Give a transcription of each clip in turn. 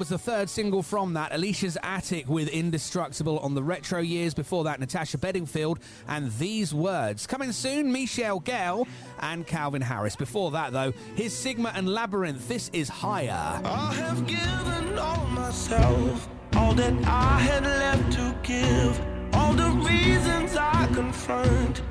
was the third single from that. Alisha's Attic with Indestructible on the retro years. Before that, Natasha Bedingfield and These Words. Coming soon, Michelle Gayle and Calvin Harris. Before that, though, his Sigma and Labrinth. This is higher. I have given all myself, all that I had left to give, all the reasons I confront.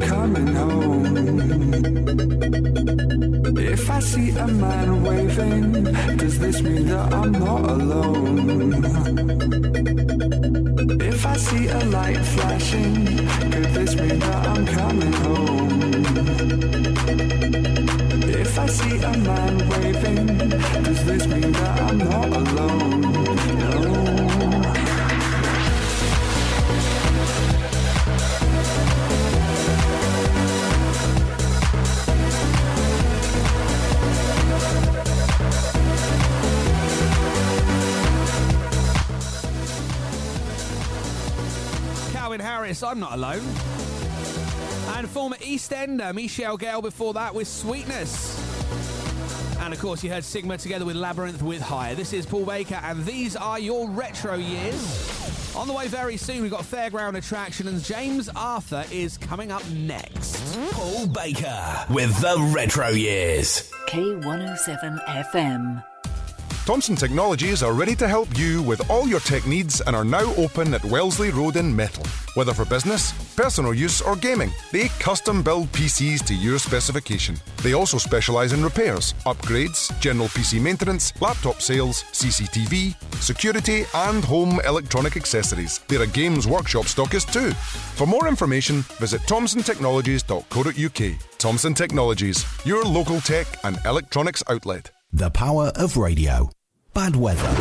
Coming I'm not alone. And former EastEnder Michelle Gayle before that with Sweetness. And of course, you heard Sigma together with Labrinth with Higher. This is Paul Baker, and these are your retro years. On the way very soon, we've got Fairground Attraction, and James Arthur is coming up next. Paul Baker with the Retro Years. K107 FM. Thomson Technologies are ready to help you with all your tech needs and are now open at Wellesley Road in Methil. Whether for business, personal use, or gaming, they custom build PCs to your specification. They also specialise in repairs, upgrades, general PC maintenance, laptop sales, CCTV, security, and home electronic accessories. They're a games workshop stockist too. For more information, visit thomsontechnologies.co.uk. Thomson Technologies, your local tech and electronics outlet. The power of radio. Bad weather.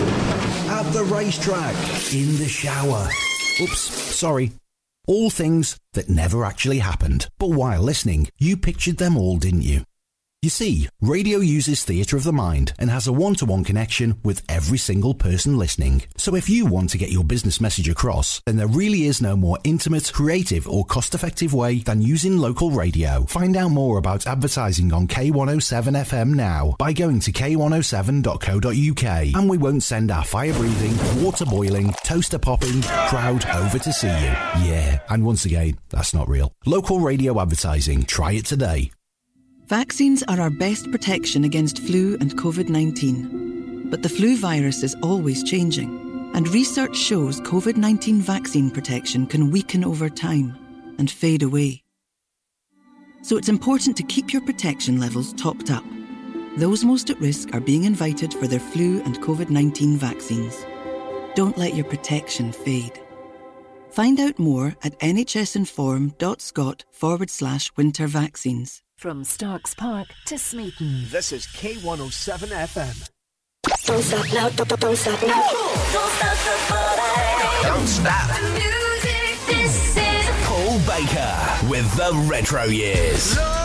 At the racetrack. In the shower. Oops, sorry. All things that never actually happened. But while listening, you pictured them all, didn't you? You see, radio uses theatre of the mind and has a one to one connection with every single person listening. So if you want to get your business message across, then there really is no more intimate, creative, or cost effective way than using local radio. Find out more about advertising on K107 FM now by going to k107.co.uk and we won't send our fire breathing, water boiling, toaster popping crowd over to see you. Yeah, and once again, that's not real. Local radio advertising. Try it today. Vaccines are our best protection against flu and COVID 19. But the flu virus is always changing, and research shows COVID 19 vaccine protection can weaken over time and fade away. So it's important to keep your protection levels topped up. Those most at risk are being invited for their flu and COVID 19 vaccines. Don't let your protection fade. Find out more at nhsinform.scot forward slash winter vaccines. From Starks Park to Smeaton. This is K107 FM. Don't stop now, don't, don't stop now. Don't stop the party. Don't stop. The music, this is Paul Baker with the Retro Years. Lord.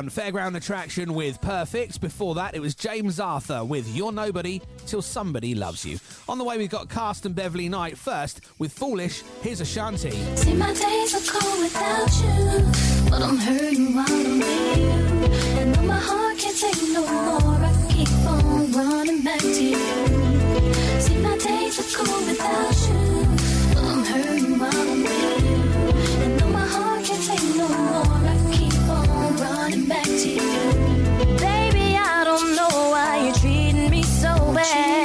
one, Fairground Attraction with Perfect. Before that, it was James Arthur with You're Nobody Till Somebody Loves You. On the way, we've got Cast and Beverley Knight first with Foolish. Here's Ashanti. See, my days are cold without you, but I'm hurting while I'm with you. And though my heart can't take no more, I keep on running to you. See, my days are cold without you. She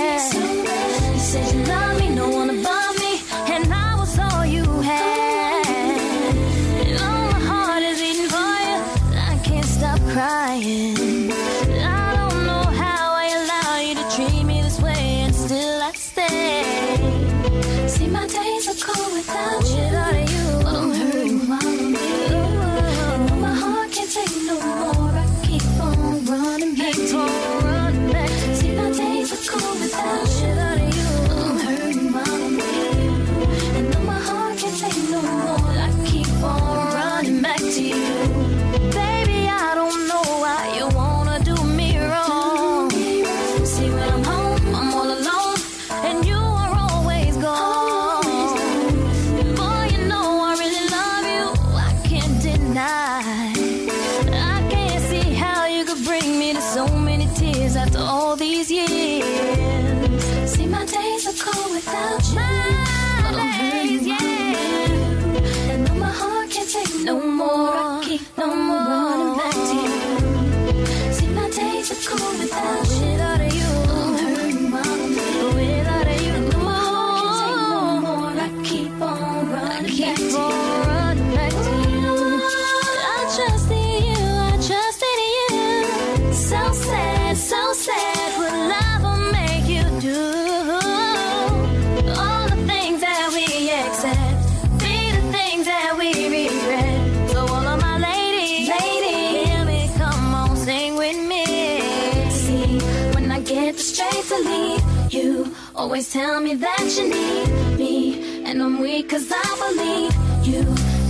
Tell me that you need me, and I'm weak cause I believe you.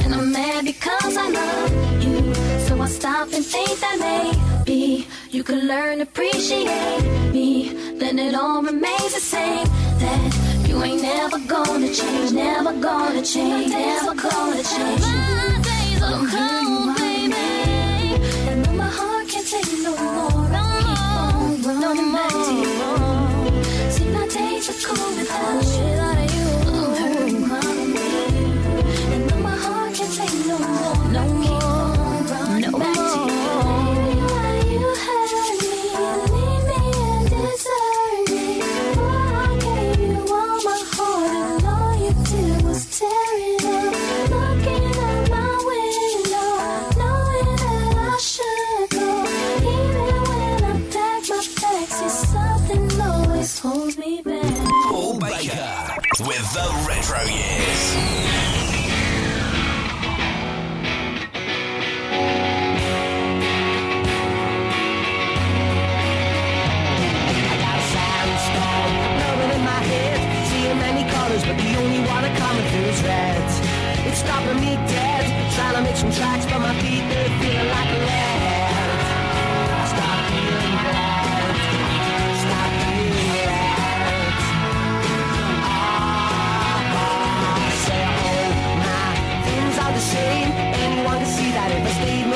And I'm mad because I love you. So I stop and think that maybe you could learn to appreciate me. Then it all remains the same. That you ain't never gonna change, never gonna change, never gonna change. My days are cold, baby. And my heart can't take no more. I keep on running back to you. physical without you.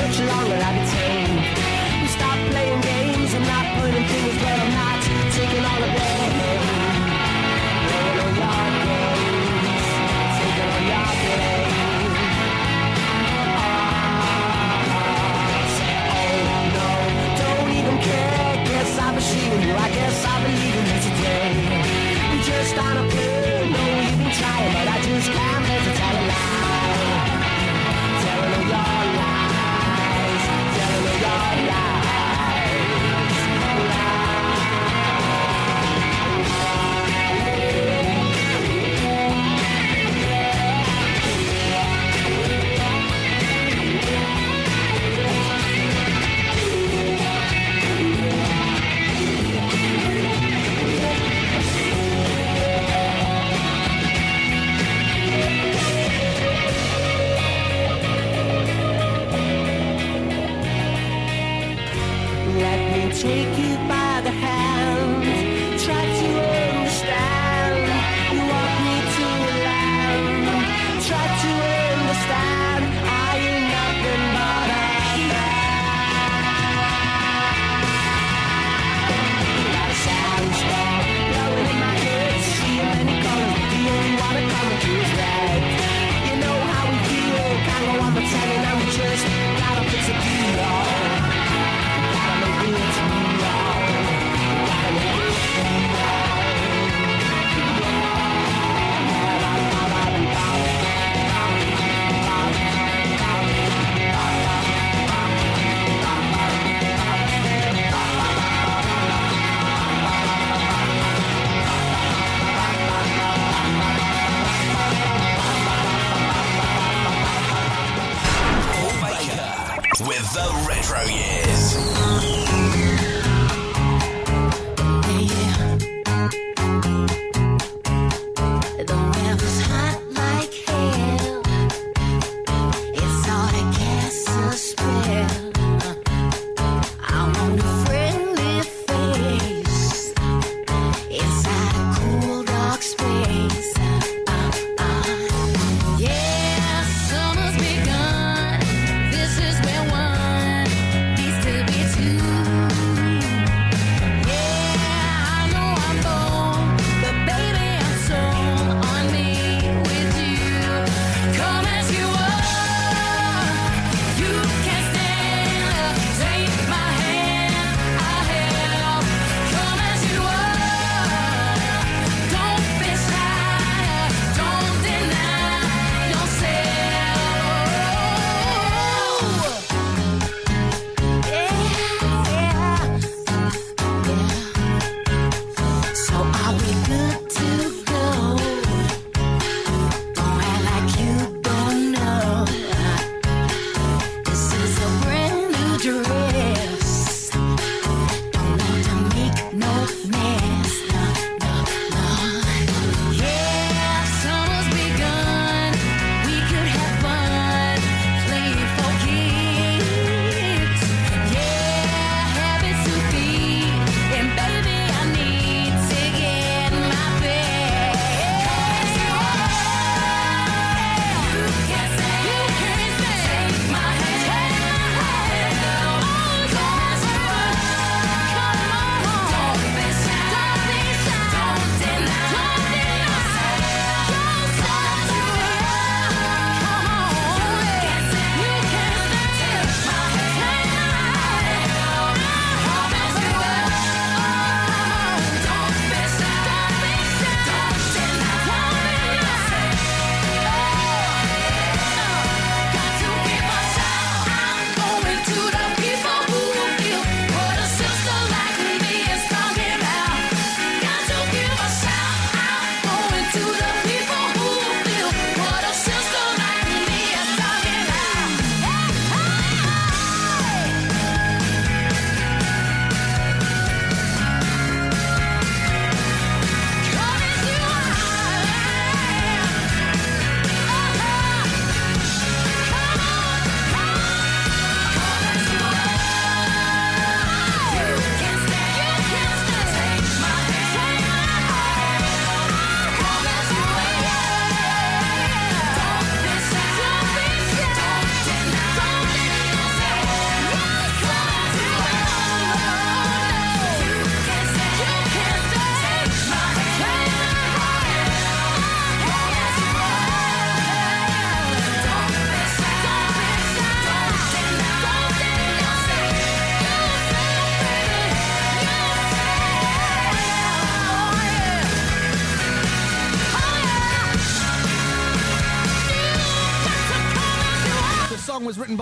much longer I can take. We stop playing games I'm not putting things where I'm not taking all of them.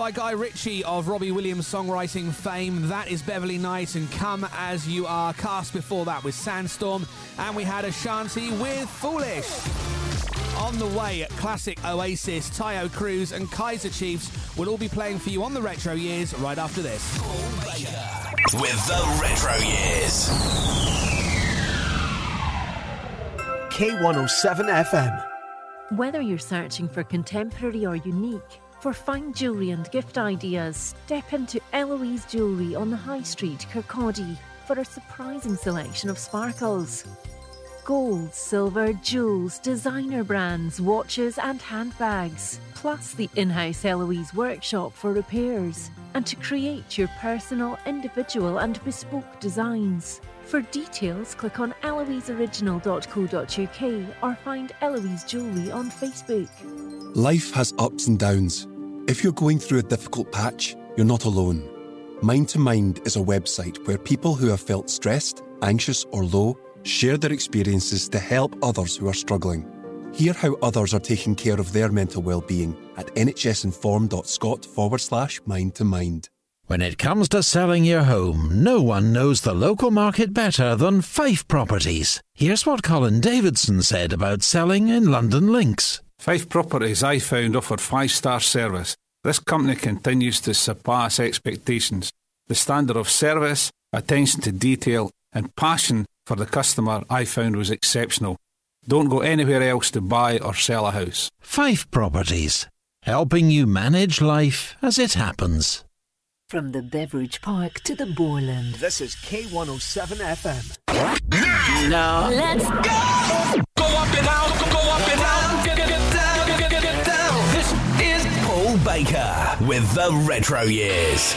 By Guy Ritchie of Robbie Williams songwriting fame. That is Beverley Knight and Come As You Are. Cast before that with Sandstorm. And we had Ashanti with Foolish. On the way, classic Oasis, Taio Cruz, and Kaiser Chiefs will all be playing for you on the retro years right after this. With the Retro Years. K107 FM. Whether you're searching for contemporary or unique, for fine jewellery and gift ideas, step into Eloise Jewellery on the High Street, Kirkcaldy, for a surprising selection of sparkles. Gold, silver, jewels, designer brands, watches, and handbags, plus the in house Eloise workshop for repairs, and to create your personal, individual, and bespoke designs. For details, click on eloiseoriginal.co.uk or find Eloise Jewellery on Facebook. Life has ups and downs. If you're going through a difficult patch, you're not alone. Mind to Mind is a website where people who have felt stressed, anxious, or low share their experiences to help others who are struggling. Hear how others are taking care of their mental well-being at nhsinform.scot forward slash mind to mind. When it comes to selling your home, no one knows the local market better than Fife Properties. Here's what Colin Davidson said about selling in Lundin Links. Fife Properties I found offered five star service. This company continues to surpass expectations. The standard of service, attention to detail, and passion for the customer I found was exceptional. Don't go anywhere else to buy or sell a house. Fife Properties, helping you manage life as it happens. From the Beveridge Park to the Borland. This is K107 FM. Now, Let's go! Go up and down, go up and Baker with the Retro Years.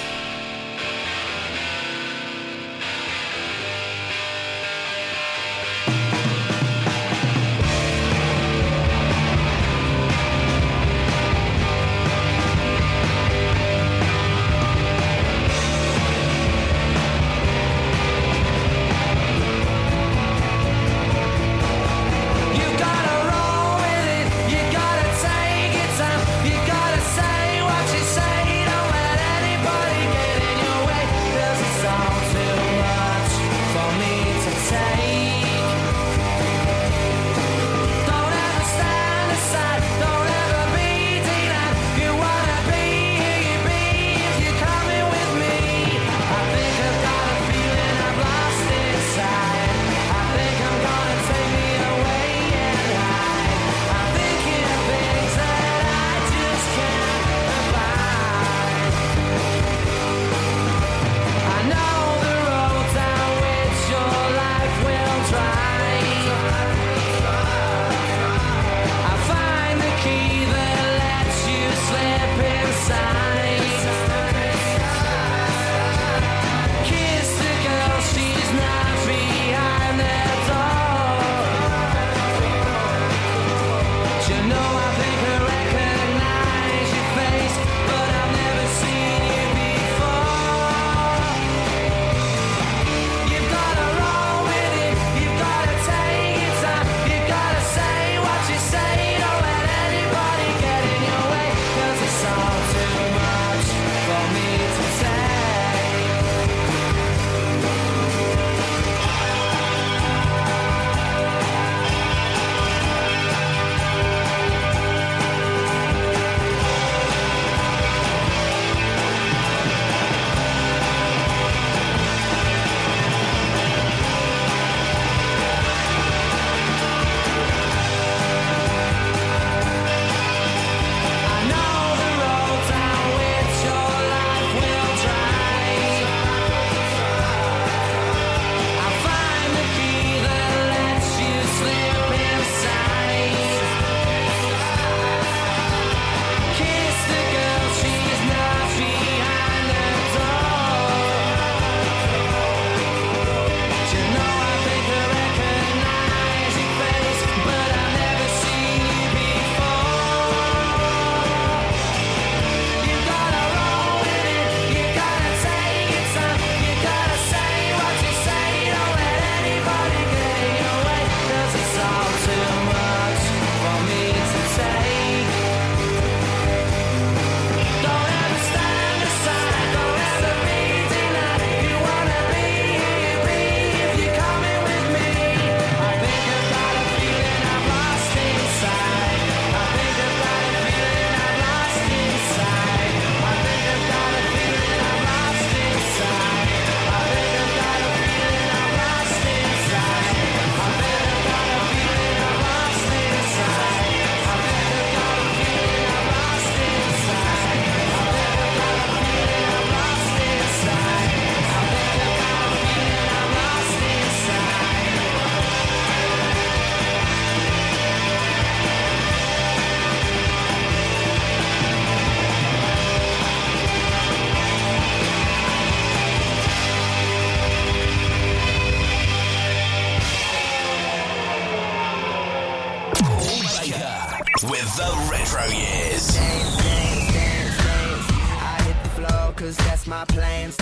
plans.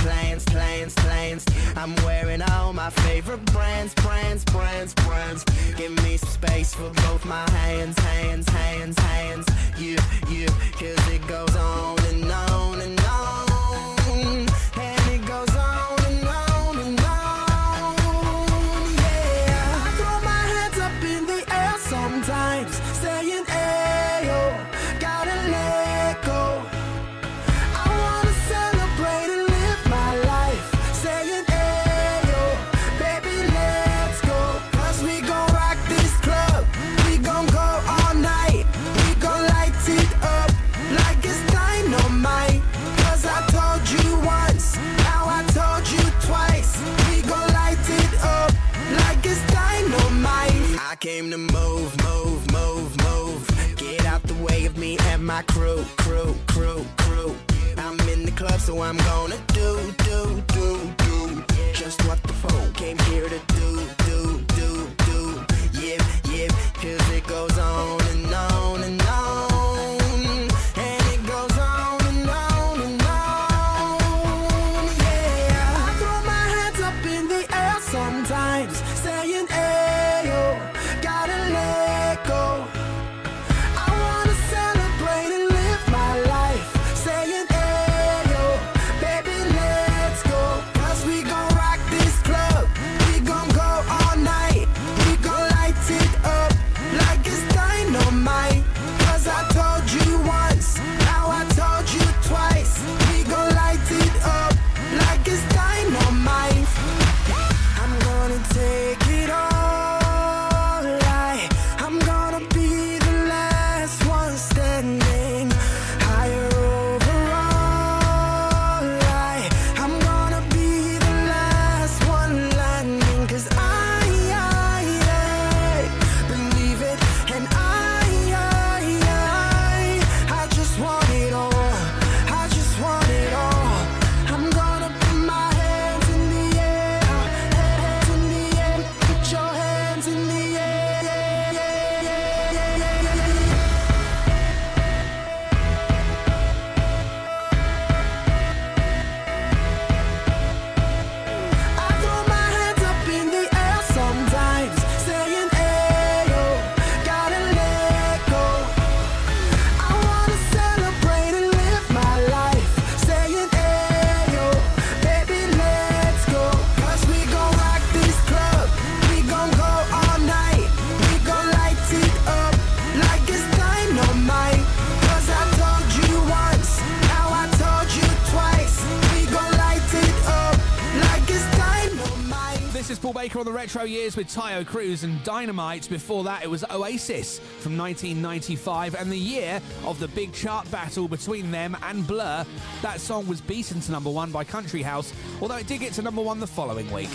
retro years with Taio Cruz and Dynamite. Before that, it was Oasis from 1995 and the year of the big chart battle between them and Blur. That song was beaten to number one by Country House, although it did get to number one the following week.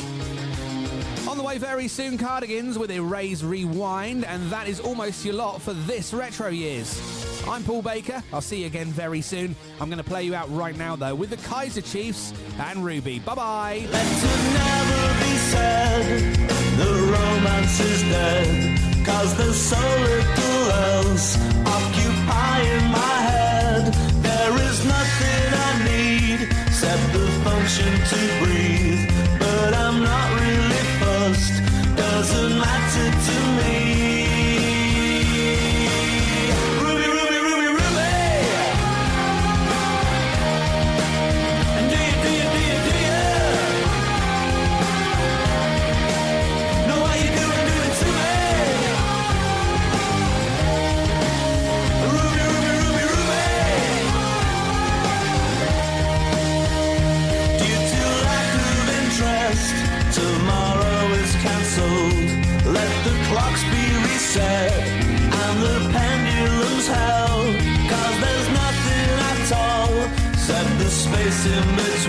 On the way very soon, Cardigans with Erase/Rewind, and that is almost your lot for this Retro Years. I'm Paul Baker. I'll see you again very soon. I'm going to play you out right now, though, with the Kaiser Chiefs and Ruby. Bye bye said the romance is dead. Cause there's so little else occupying my head. There is nothing I need except the function to breathe. But I'm not really fussed, doesn't matter to me. September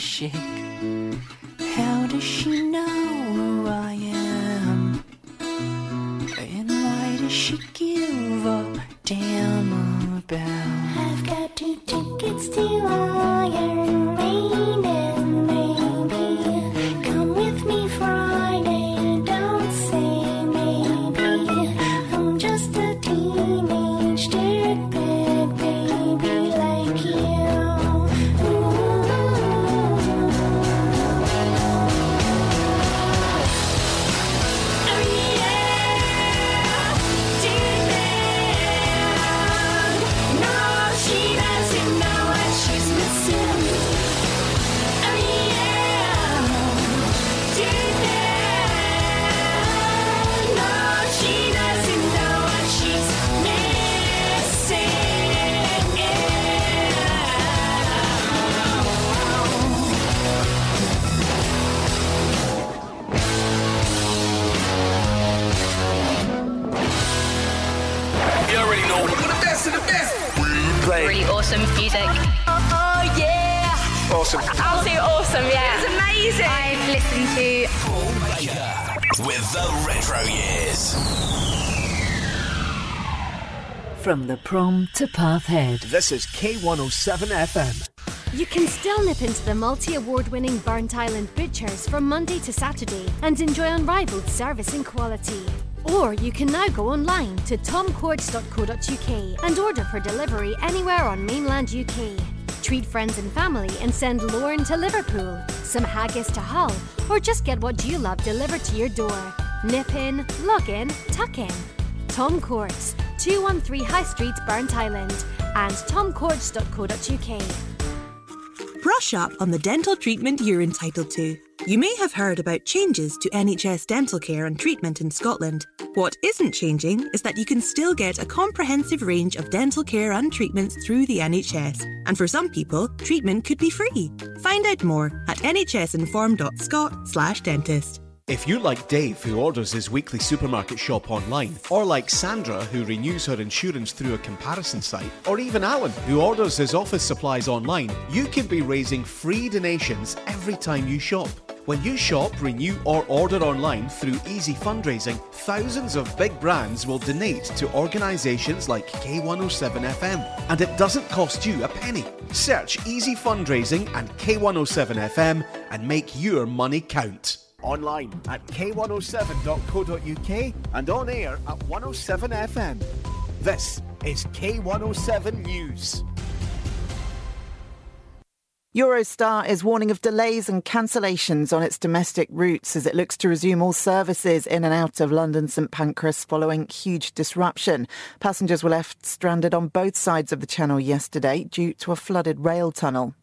starts to From the prom to Pathhead. This is K107 FM. You can still nip into the multi award winning Burntisland Butchers from Monday to Saturday and enjoy unrivaled service and quality. Or you can now go online to tomcourts.co.uk and order for delivery anywhere on mainland UK. Treat friends and family and send Lorne to Liverpool, some haggis to Hull, or just get what you love delivered to your door. Nip in, log in, tuck in. Tom Courts, 213 High Street, Burntisland, and tomcourts.co.uk. Brush up on the dental treatment you're entitled to. You may have heard about changes to NHS dental care and treatment in Scotland. What isn't changing is that you can still get a comprehensive range of dental care and treatments through the NHS. And for some people, treatment could be free. Find out more at nhsinform.scot/dentist. If you're like Dave, who orders his weekly supermarket shop online, or like Sandra, who renews her insurance through a comparison site, or even Alan, who orders his office supplies online, you can be raising free donations every time you shop. When you shop, renew, or order online through Easy Fundraising, thousands of big brands will donate to organisations like K107 FM. And it doesn't cost you a penny. Search Easy Fundraising and K107 FM and make your money count. Online at k107.co.uk and on air at 107 FM. This is K107 News. Eurostar is warning of delays and cancellations on its domestic routes as it looks to resume all services in and out of London St Pancras following huge disruption. Passengers were left stranded on both sides of the channel yesterday due to a flooded rail tunnel.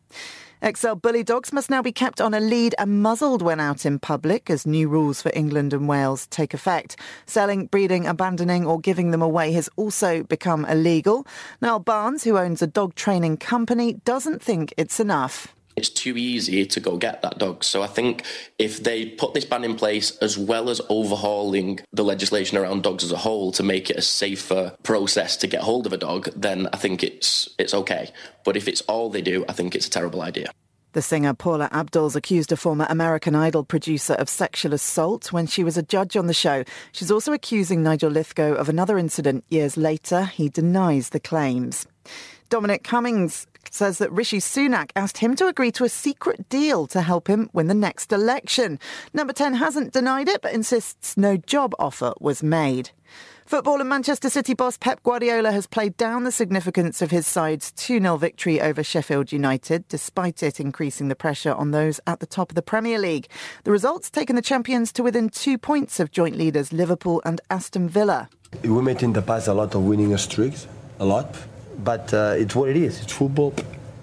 XL bully dogs must now be kept on a lead and muzzled when out in public as new rules for England and Wales take effect. Selling, breeding, abandoning or giving them away has also become illegal. Now Barnes, who owns a dog training company, doesn't think it's enough. It's too easy to go get that dog. So I think if they put this ban in place as well as overhauling the legislation around dogs as a whole to make it a safer process to get hold of a dog, then I think it's it's okay. But if it's all they do, I think it's a terrible idea. The singer Paula Abdul's accused a former American Idol producer of sexual assault when she was a judge on the show. She's also accusing Nigel Lythgoe of another incident years later. He denies the claims. Dominic Cummings says that Rishi Sunak asked him to agree to a secret deal to help him win the next election. Number 10 hasn't denied it, but insists no job offer was made. Football and Manchester City boss Pep Guardiola has played down the significance of his side's 2 0 victory over Sheffield United, despite it increasing the pressure on those at the top of the Premier League. The results taken the champions to within two points of joint leaders Liverpool and Aston Villa. We met in the past a lot of winning streaks, a lot, but uh, it's what it is. It's football.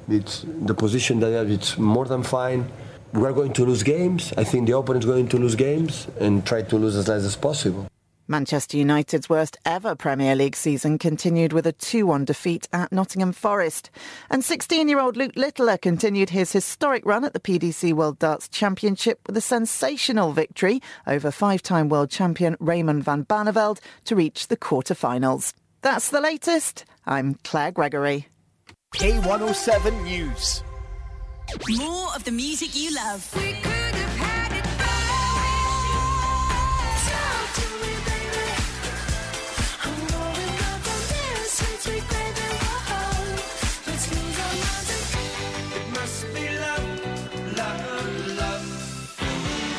It's the position that it's more than fine. We're going to lose games. I think the opponent is going to lose games and try to lose as less as possible. Manchester United's worst ever Premier League season continued with a 2 1 defeat at Nottingham Forest. And 16 year old Luke Littler continued his historic run at the PDC World Darts Championship with a sensational victory over five time world champion Raymond van Barneveld to reach the quarter-finals. That's the latest. I'm Claire Gregory. K107 News. More of the music you love.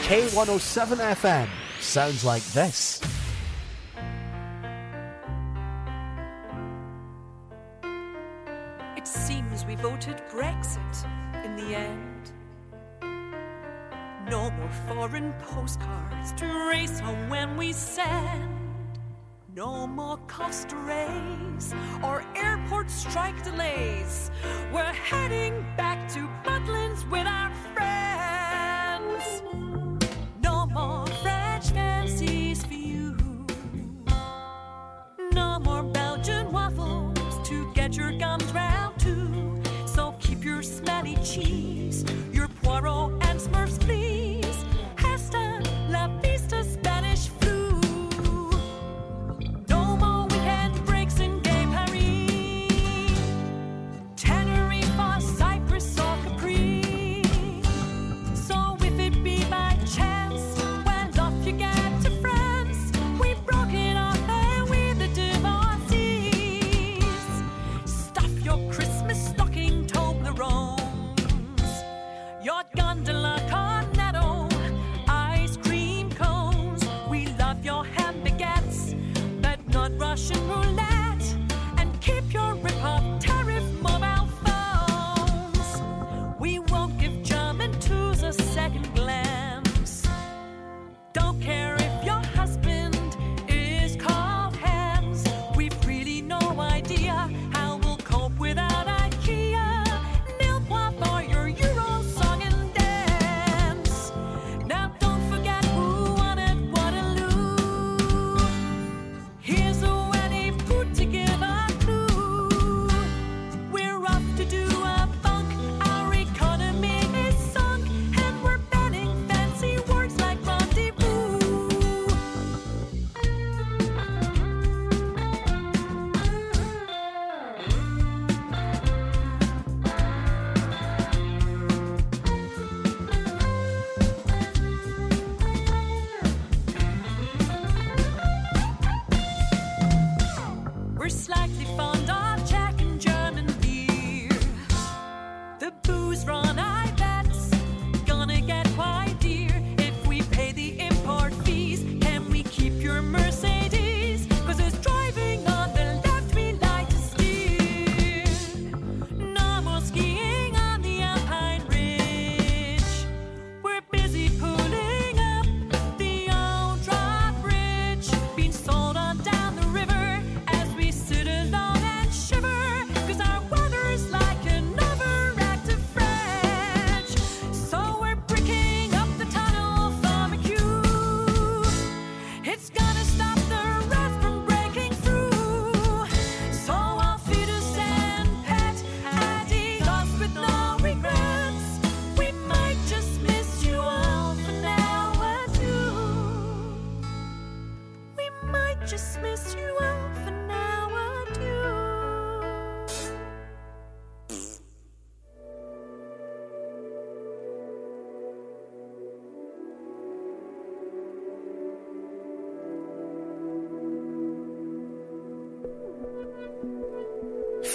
K107 FM sounds like this. Seems we voted Brexit in the end. No more foreign postcards to race home when we send. No more cost to or airport strike delays. We're heading back to Butlins with our friends. No more French fancies for you. No more cheese, your poiro and Smurfs,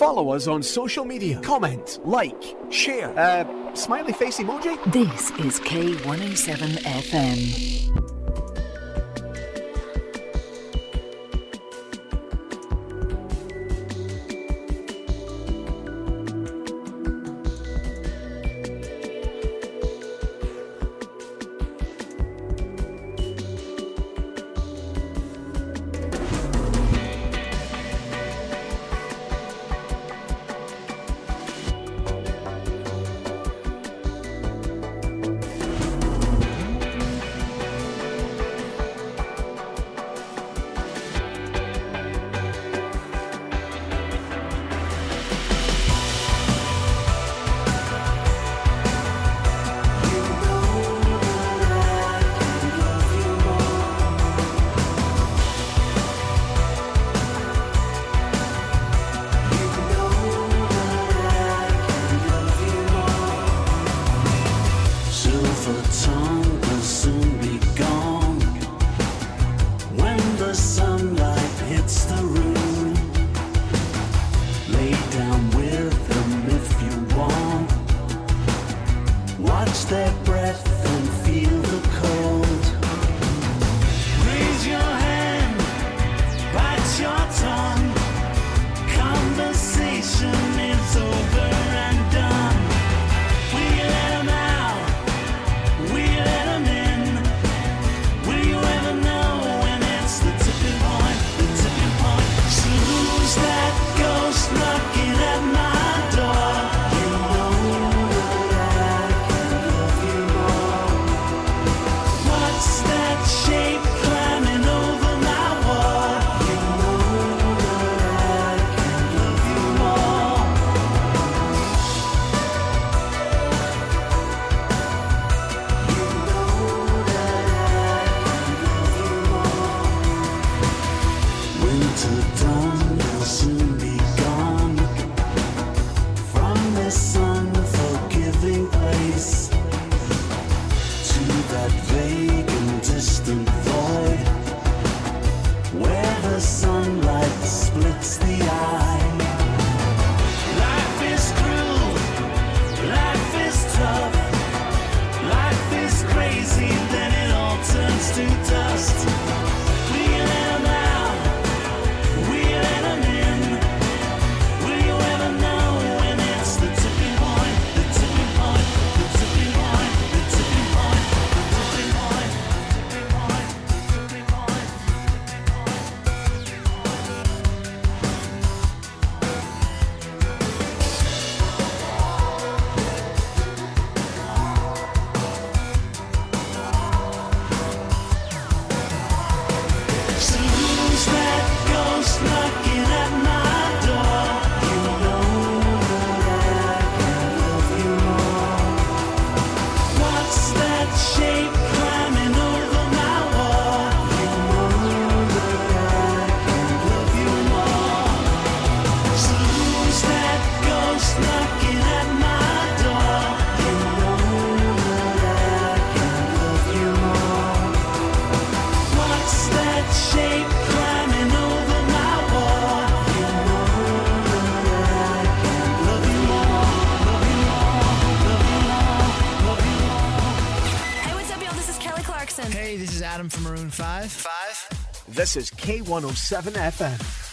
Follow us on social media. Comment, like, share. Uh, smiley face emoji? This is K107 FM. K107 FM.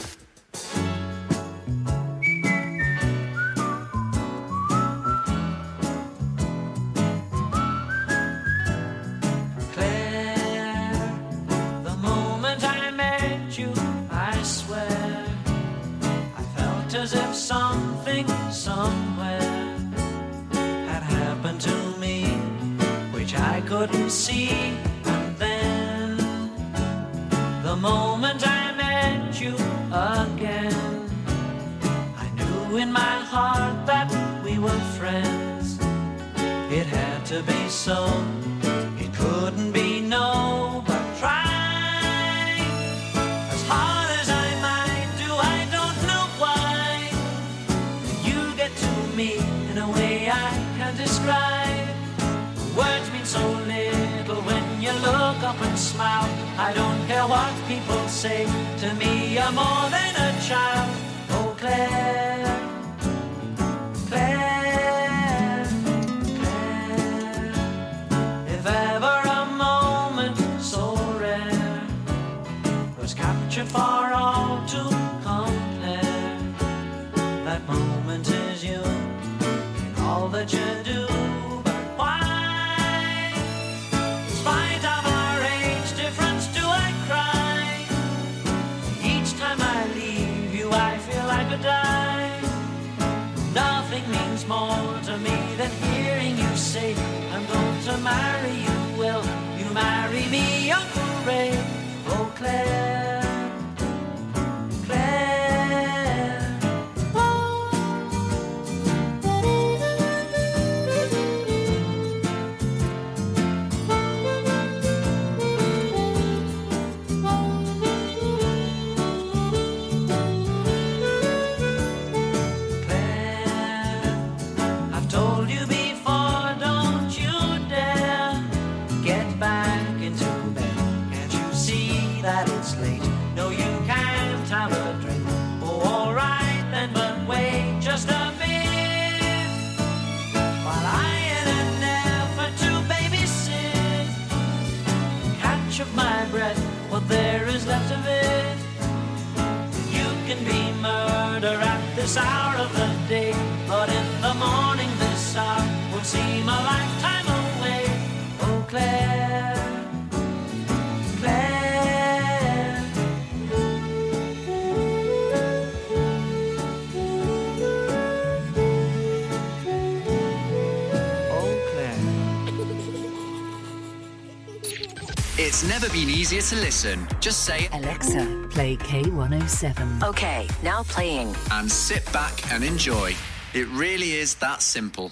easier to listen. Just say, Alexa, play K107. Okay, now playing. And sit back and enjoy. It really is that simple.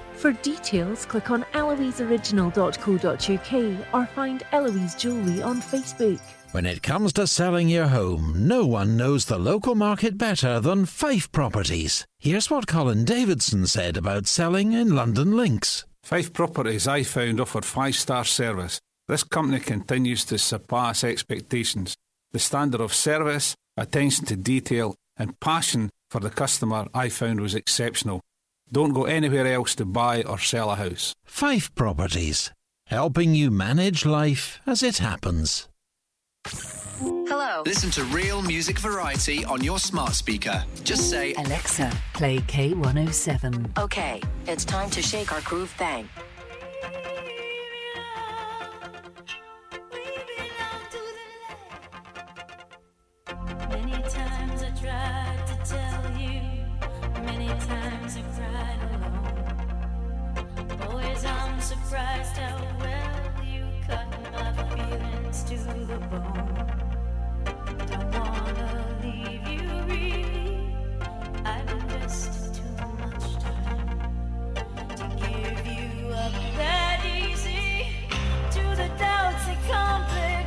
For details, click on eloiseoriginal.co.uk or find Eloise Jewellery on Facebook. When it comes to selling your home, no one knows the local market better than Fife Properties. Here's what Colin Davidson said about selling in Lundin Links. Fife Properties I found offered five star service. This company continues to surpass expectations. The standard of service, attention to detail, and passion for the customer I found was exceptional. Don't go anywhere else to buy or sell a house. Fife Properties, helping you manage life as it happens. Hello. Listen to real music variety on your smart speaker. Just say, Alexa, play K107. Okay, it's time to shake our groove thing. Many times I tried to tell you, many times I surprised how well you cut my feelings to the bone. Don't wanna leave you really. I've invested too much time to give you up that easy to the doubts that complicate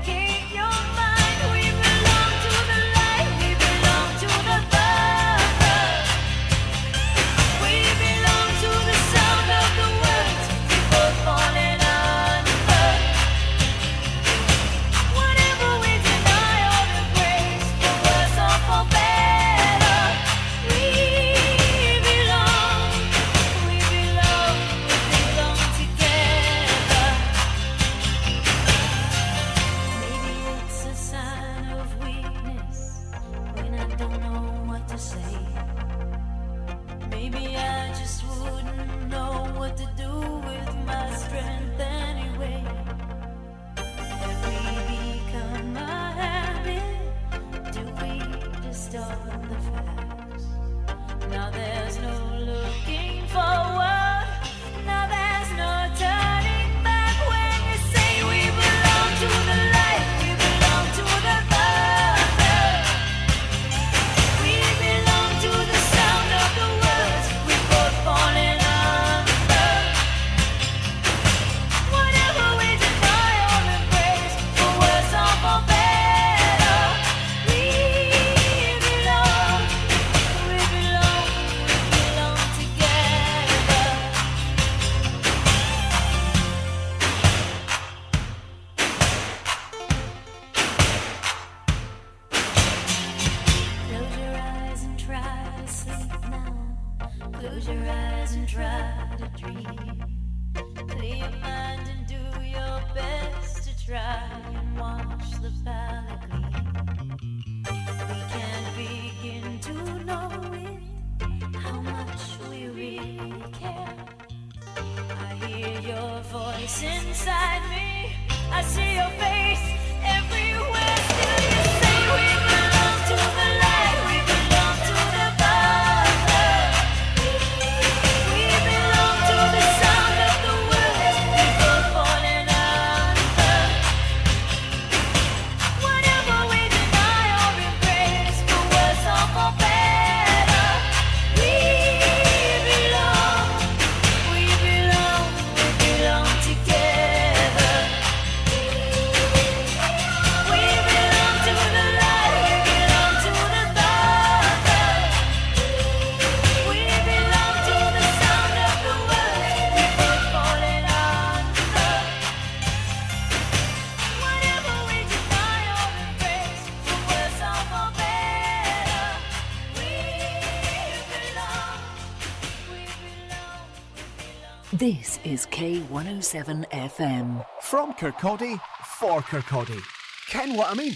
107 FM. From Kirkcaldy, for Kirkcaldy. Ken what I mean?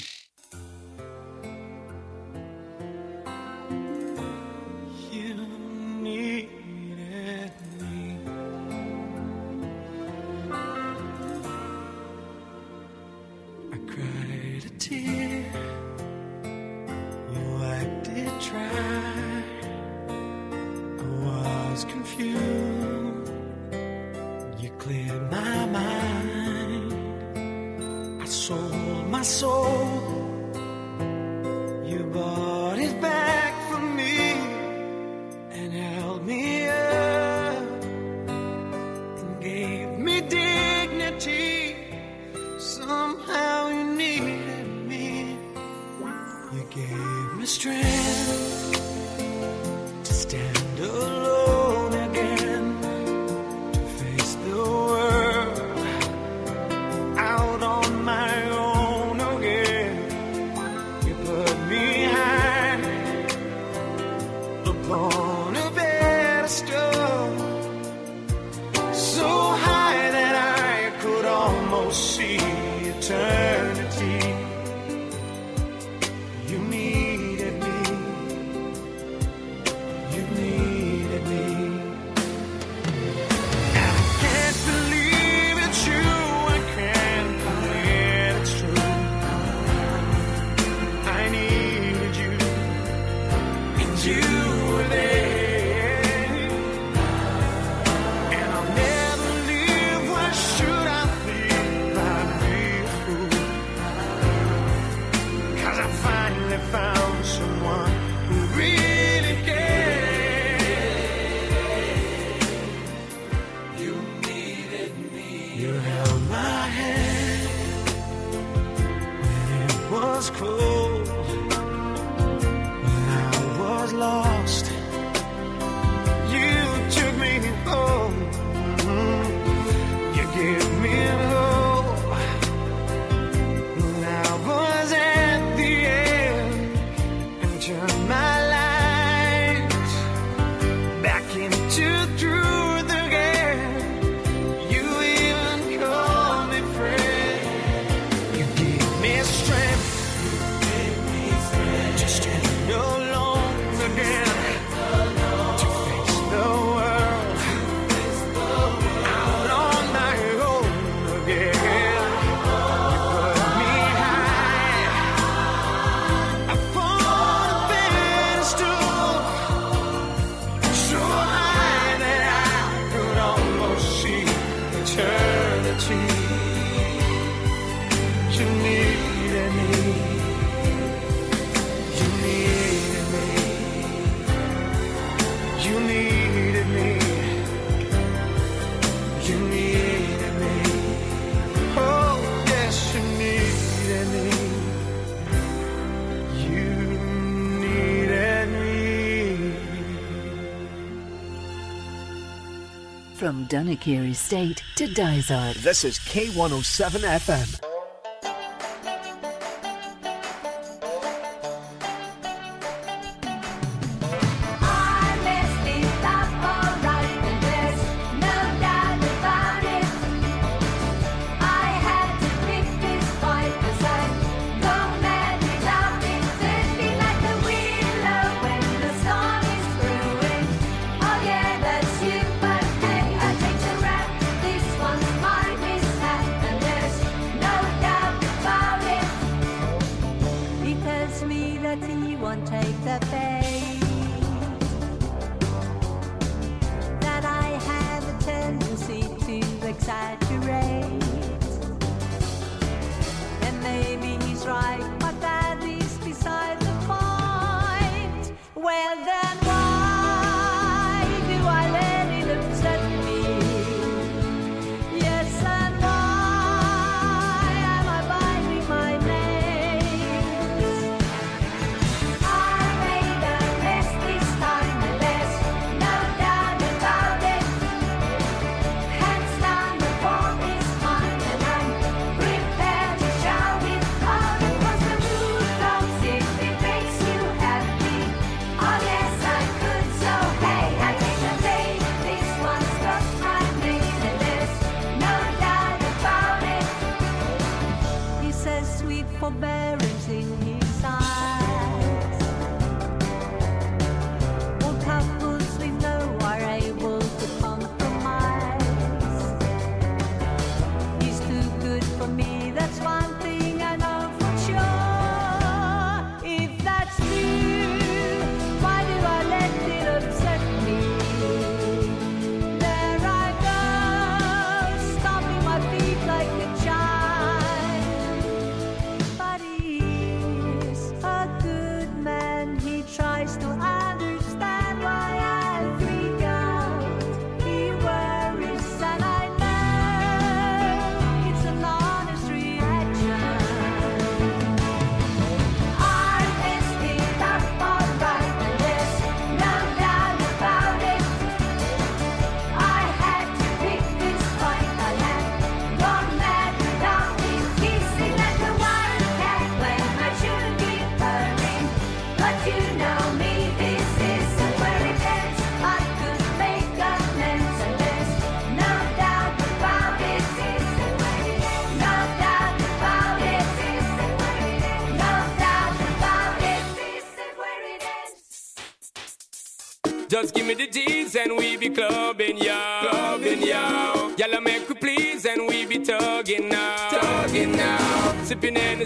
You. I cried a tear. my soul. You bought it back from me and held me up and gave me dignity. Somehow you needed me. You gave me strength. Dunnikier Estate to Dysart. This is K107 FM.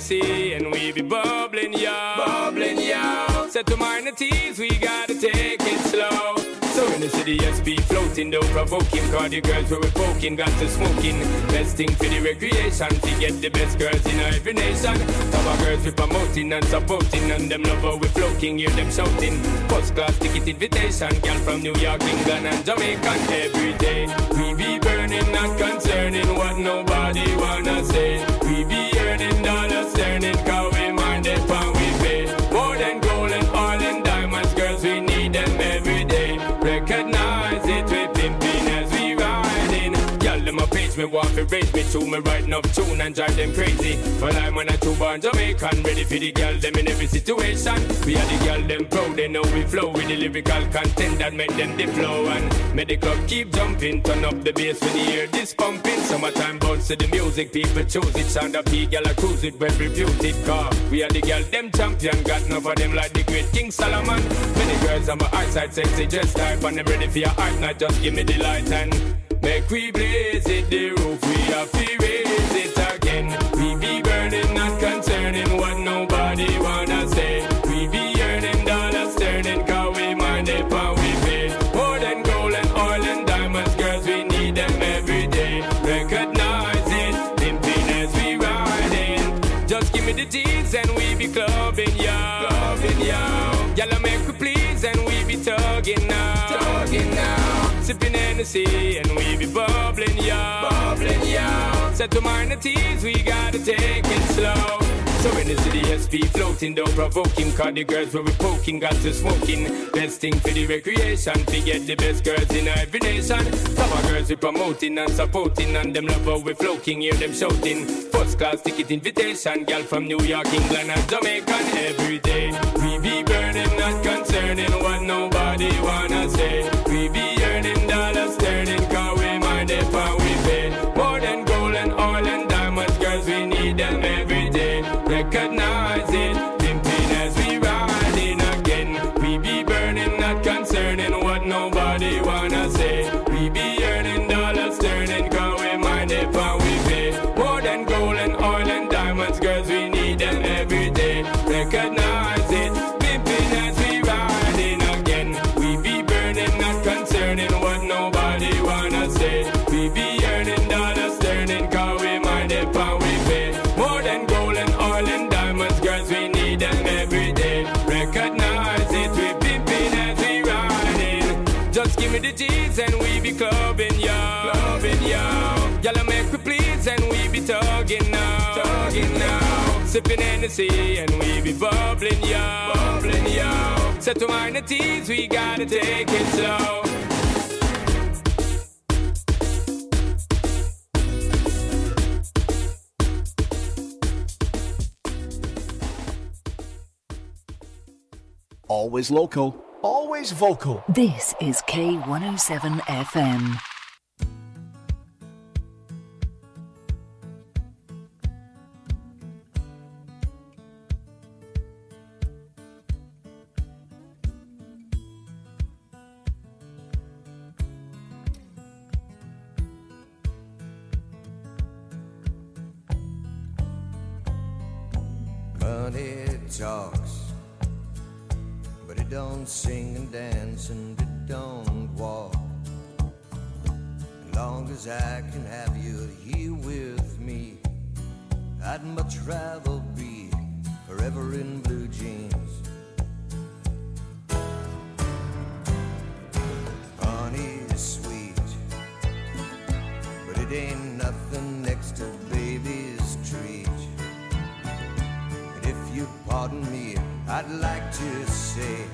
Hennessy and we be bubbling, The SP floating, though provoking. Cause the girls where we poking, got to smoking. Best thing for the recreation, to get the best girls in every nation. Our girls we promoting and supporting, and them lover we floating, hear them shouting. First class ticket invitation, girl from New York, England, and Jamaica every day. We be burning, not concerning what nobody wanna say. We be earning dollars, earning, cause page me to me writing up tune and drive them crazy. Well, I'm when I two born Jamaican, ready for the girl them in every situation. We are the girl them proud, they know we flow with the lyrical content that make them the flow and make the club keep jumping. Turn up the bass when you hear this pumping. Summertime bounce to the music, people choose it. Sound up, girl I cruise it, well reputed car. We are the girl them champion, got enough of them like the great King Solomon. Many girls on my eyesight, sexy dress type, and them ready for your hype night. Just give me the light and Make we blaze it, the roof, we have to raise it again. We be burning, not concerning what nobody wanna say. We be earning dollars, turning, cause we mind it, and we pay. More than gold and oil and diamonds, girls, we need them every day. Recognize it, as we riding. Just give me the G's and we be clubbing, yo. Clubbing, yo. Y'all make we please and we be tugging now. Sipping Hennessy and we be bubbling, yo. Bubbling, yo. Set to minor teas, we gotta take it slow. So in the city, SP floating, don't provoke him. Cause the girls where we poking, got to smoking. Best thing for the recreation, to get the best girls in every nation. Some of girls we promoting and supporting, and them love how we floating, hear them shouting. First class ticket invitation, girl from New York, England, and Jamaica every day. We be burning, not concerning what nobody wanna say. And we be tugging now. Tugging now. Sipping Hennessy and we be bubbling, yo. Bubbling, yo. Set to minor teas, we gotta take it slow. Always local, always vocal. This is K107 FM. Money talks, but it don't sing and dance and it don't walk. As long as I can have you here with me, I'd much rather be forever in blue jeans. I'd like to say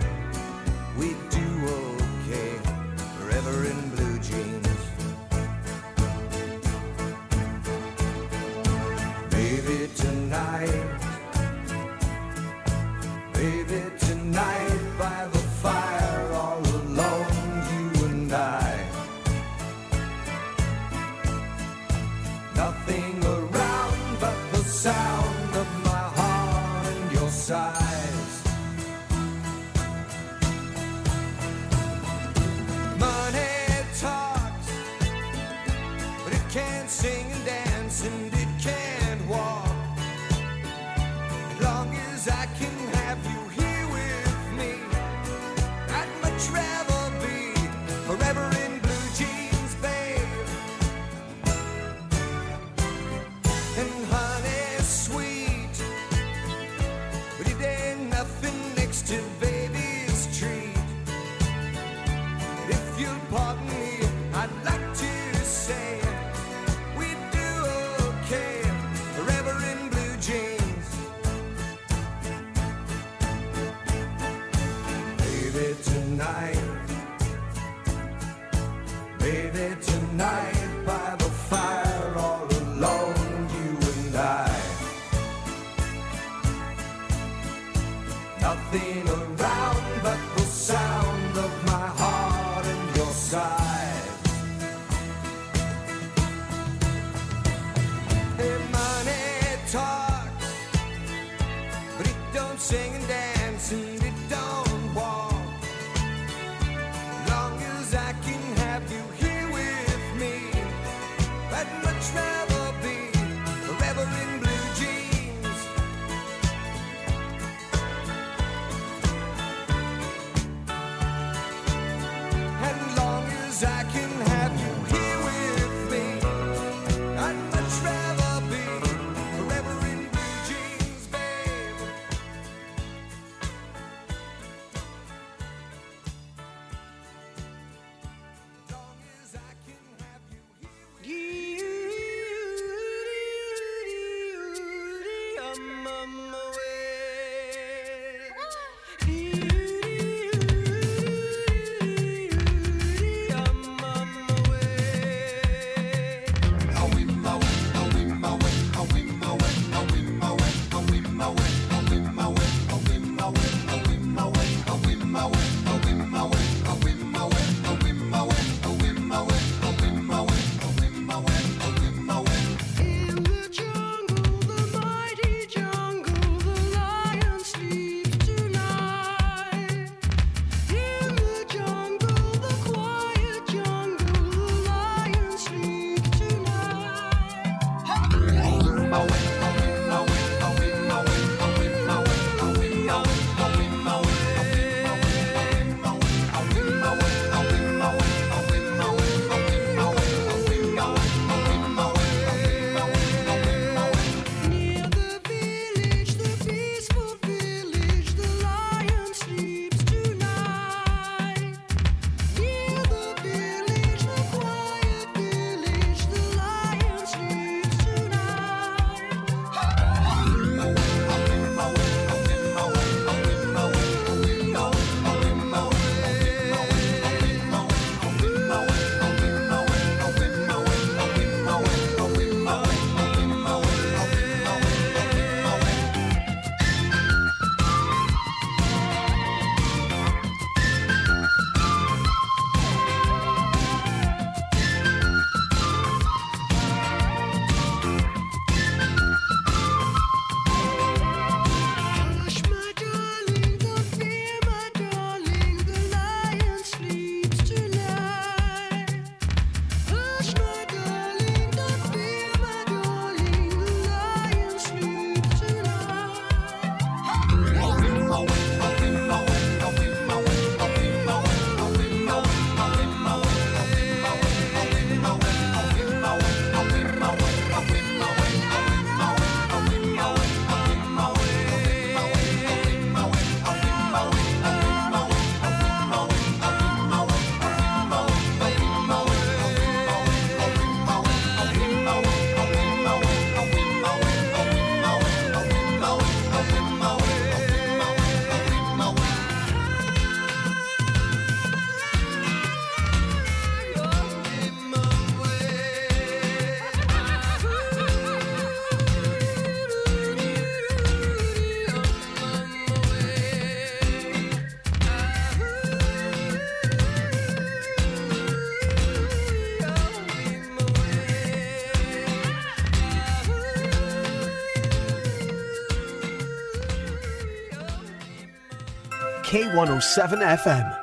K107 FM.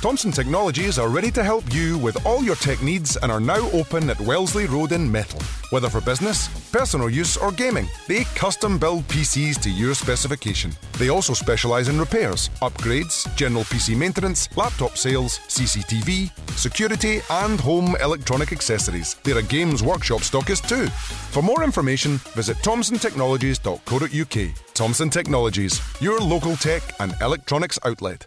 Thomson Technologies are ready to help you with all your tech needs and are now open at Wellesley Road in Methil. Whether for business, personal use, or gaming, they custom build PCs to your specification. They also specialise in repairs, upgrades, general PC maintenance, laptop sales, CCTV, security, and home electronic accessories. They're a games workshop stockist too. For more information, visit thomsontechnologies.co.uk. Thomson Technologies, your local tech and electronics outlet.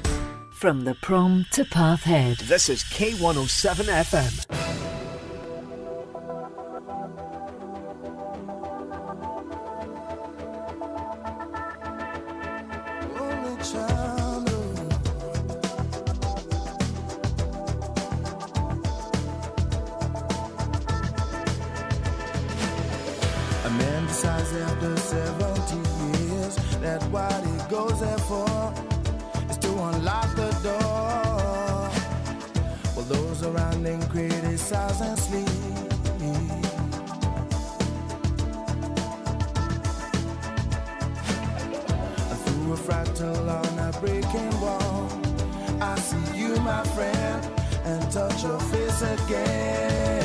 From the prom to Pathhead. This is K107 FM. A man decides after 70 him criticize and sleep. And through a fractal on a breaking wall, I see you, my friend, and touch your face again.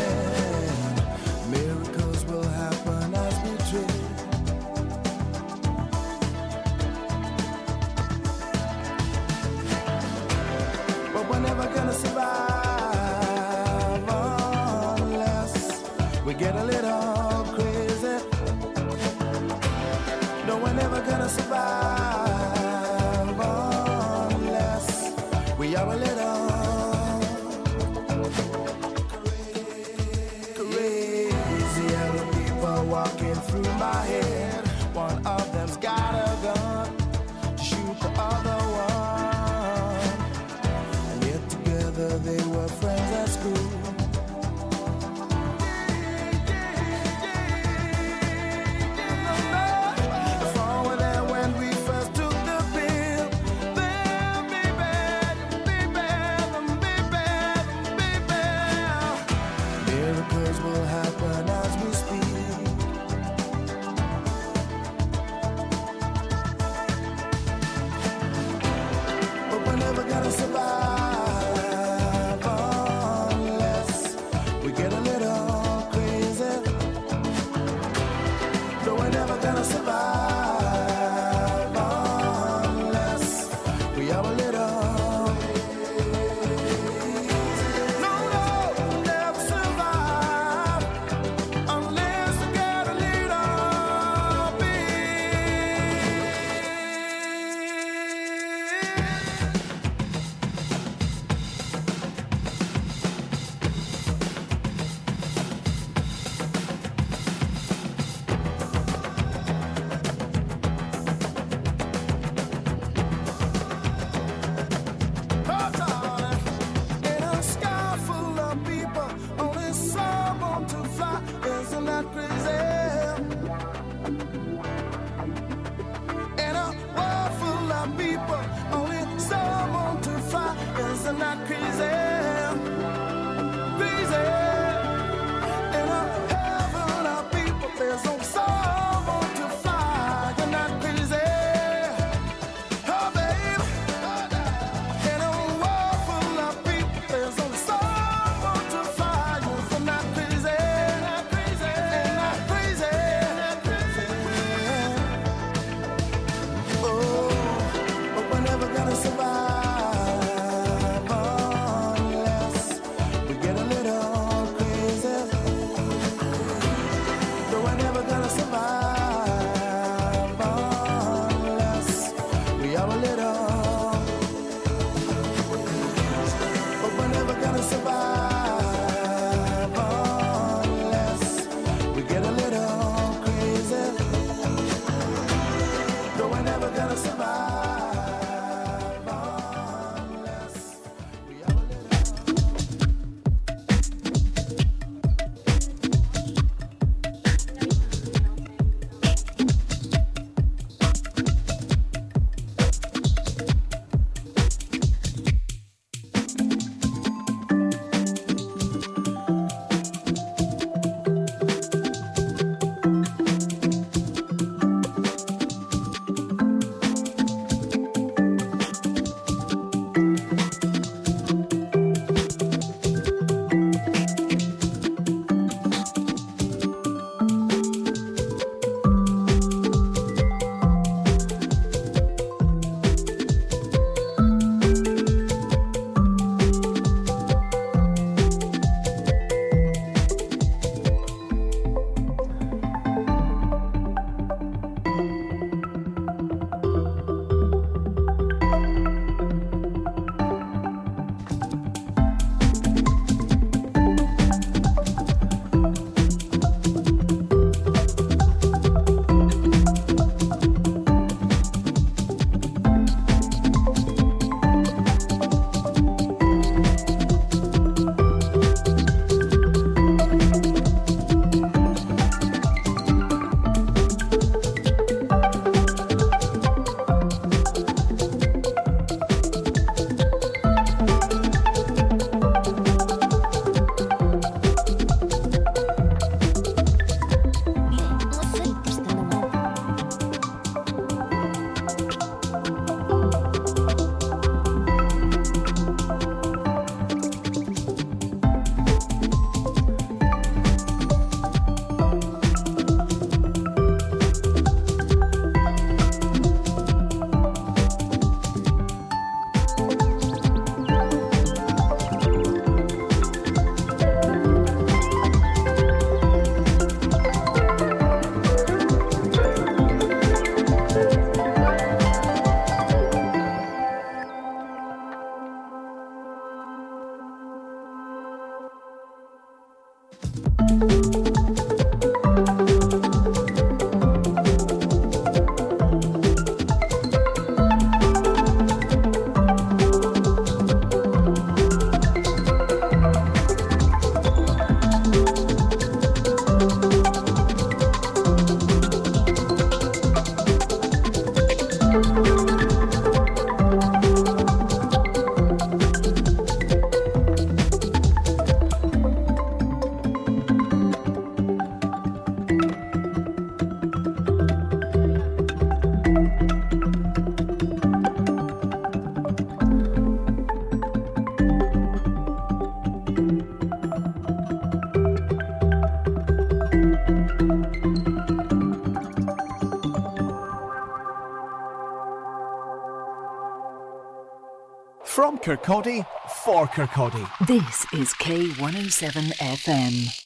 Kirkcaldy for Kirkcaldy. This is K107 FM.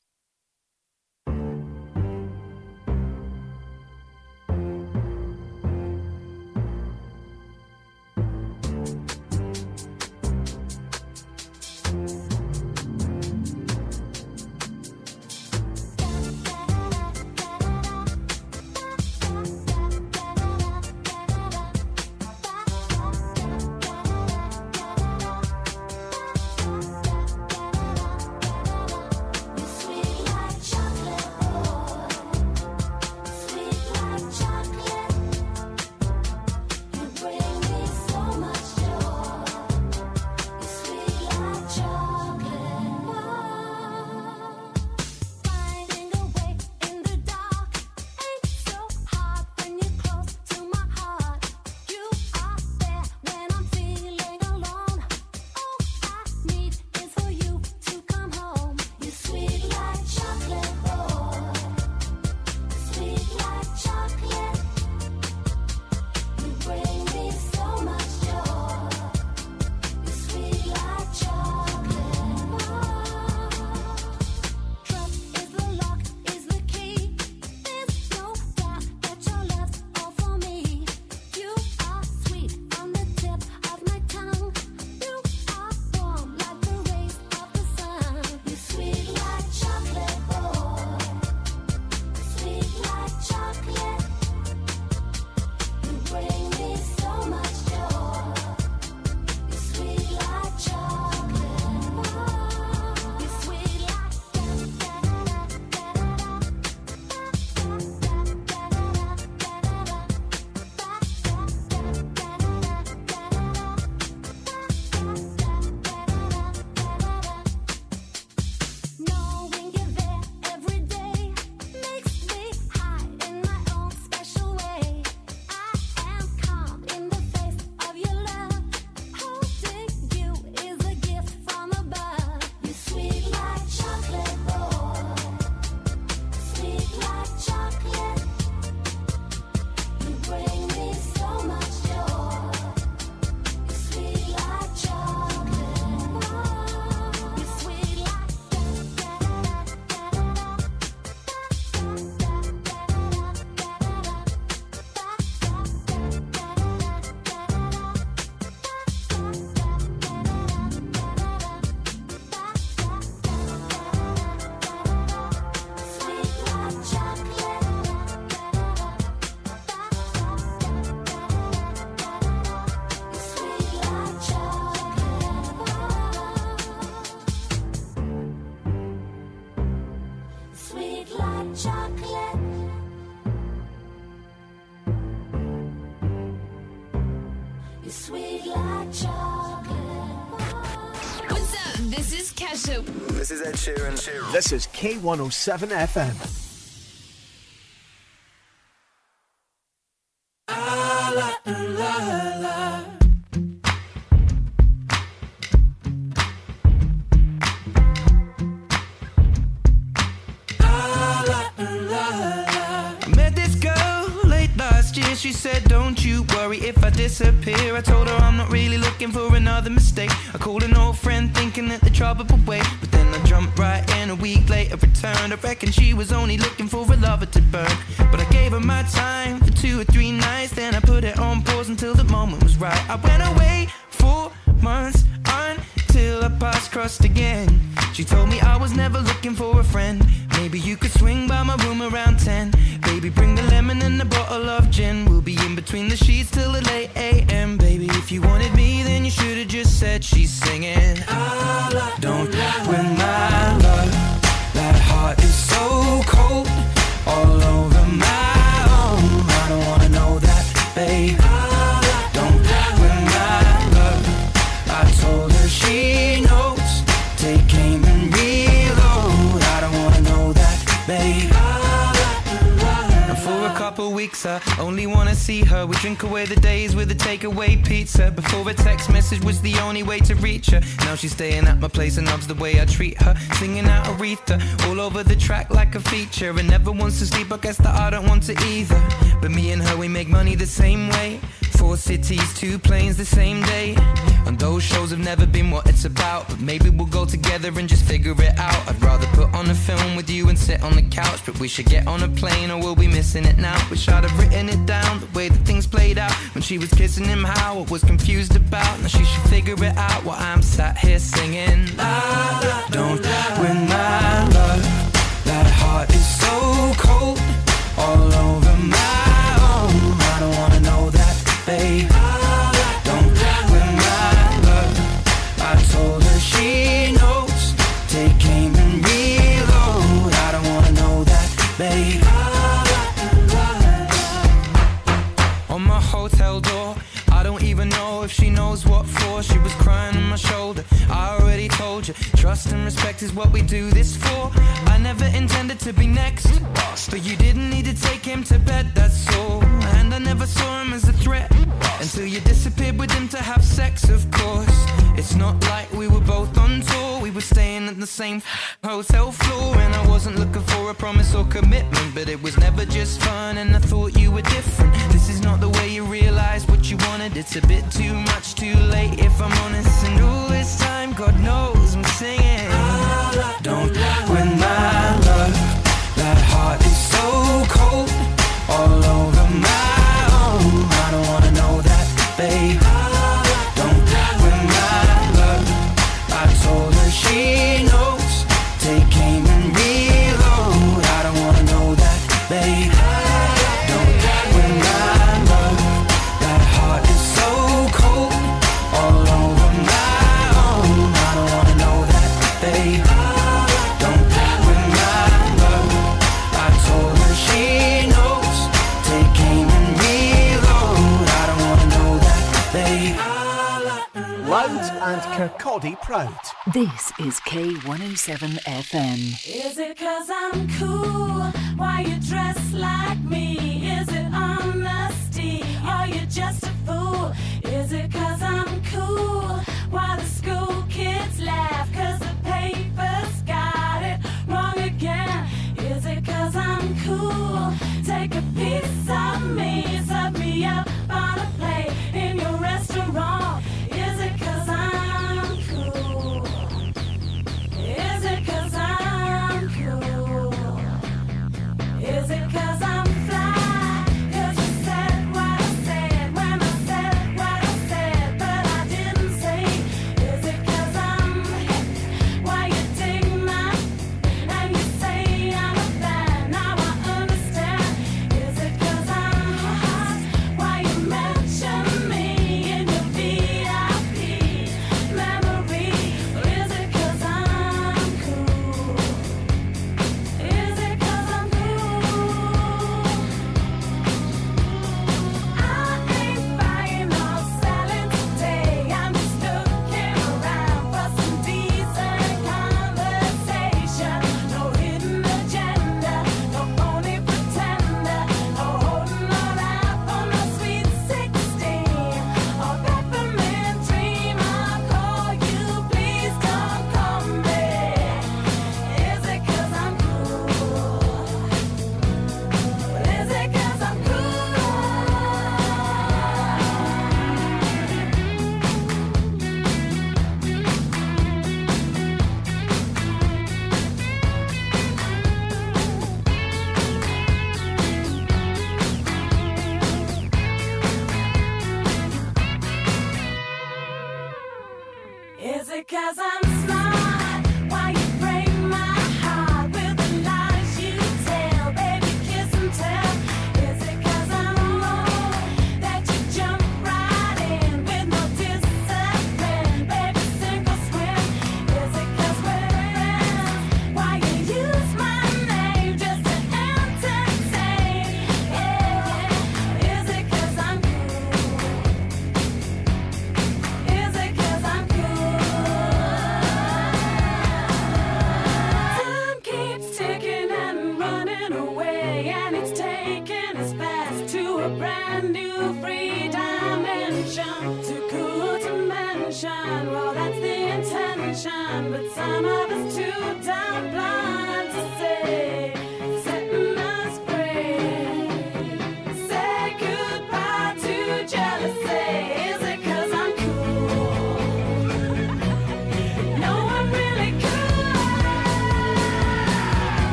Sheeran. This is K107 FM. treat her. Singing out Aretha all over the track like a feature. And never wants to sleep, I guess that I don't want to either. But me and her, we make money the same way. Four cities, two planes the same day. And those shows have never been what it's about. But maybe we'll go together and just figure it out film with you and sit on the couch. But we should get on a plane or we'll be missing it now. Wish I'd have written it down, the way that things played out. When she was kissing him, how I was confused about. Now she should figure it out while I'm sat here singing. La, la, don't la.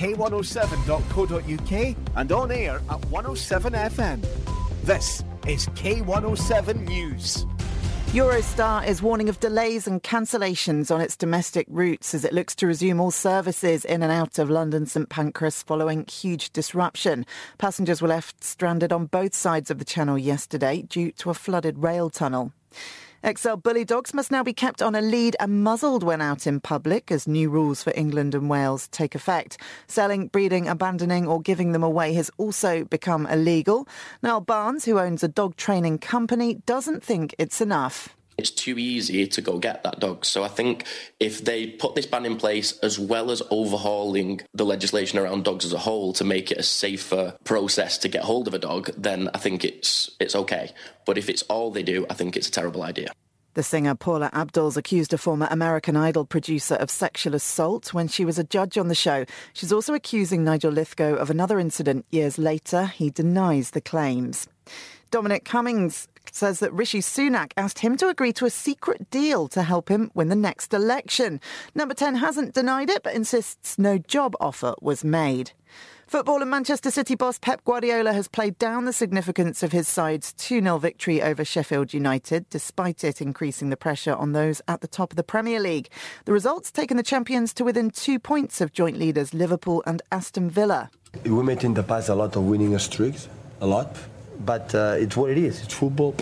k107.co.uk and on air at 107FM. This is K107 News. Eurostar is warning of delays and cancellations on its domestic routes as it looks to resume all services in and out of London St Pancras following huge disruption. Passengers were left stranded on both sides of the channel yesterday due to a flooded rail tunnel. XL bully dogs must now be kept on a lead and muzzled when out in public as new rules for England and Wales take effect. Selling, breeding, abandoning or giving them away has also become illegal. Now Barnes, who owns a dog training company, doesn't think it's enough. It's too easy to go get that dog. So I think if they put this ban in place as well as overhauling the legislation around dogs as a whole to make it a safer process to get hold of a dog, then I think it's it's okay. But if it's all they do, I think it's a terrible idea. The singer Paula Abdul's accused a former American Idol producer of sexual assault when she was a judge on the show. She's also accusing Nigel Lythgoe of another incident years later. He denies the claims. Dominic Cummings says that Rishi Sunak asked him to agree to a secret deal to help him win the next election. Number 10 hasn't denied it, but insists no job offer was made. Football and Manchester City boss Pep Guardiola has played down the significance of his side's 2 0 victory over Sheffield United, despite it increasing the pressure on those at the top of the Premier League. The results taken the champions to within two points of joint leaders Liverpool and Aston Villa. We met in the past a lot of winning streaks, a lot, but uh, it's what it is. It's football.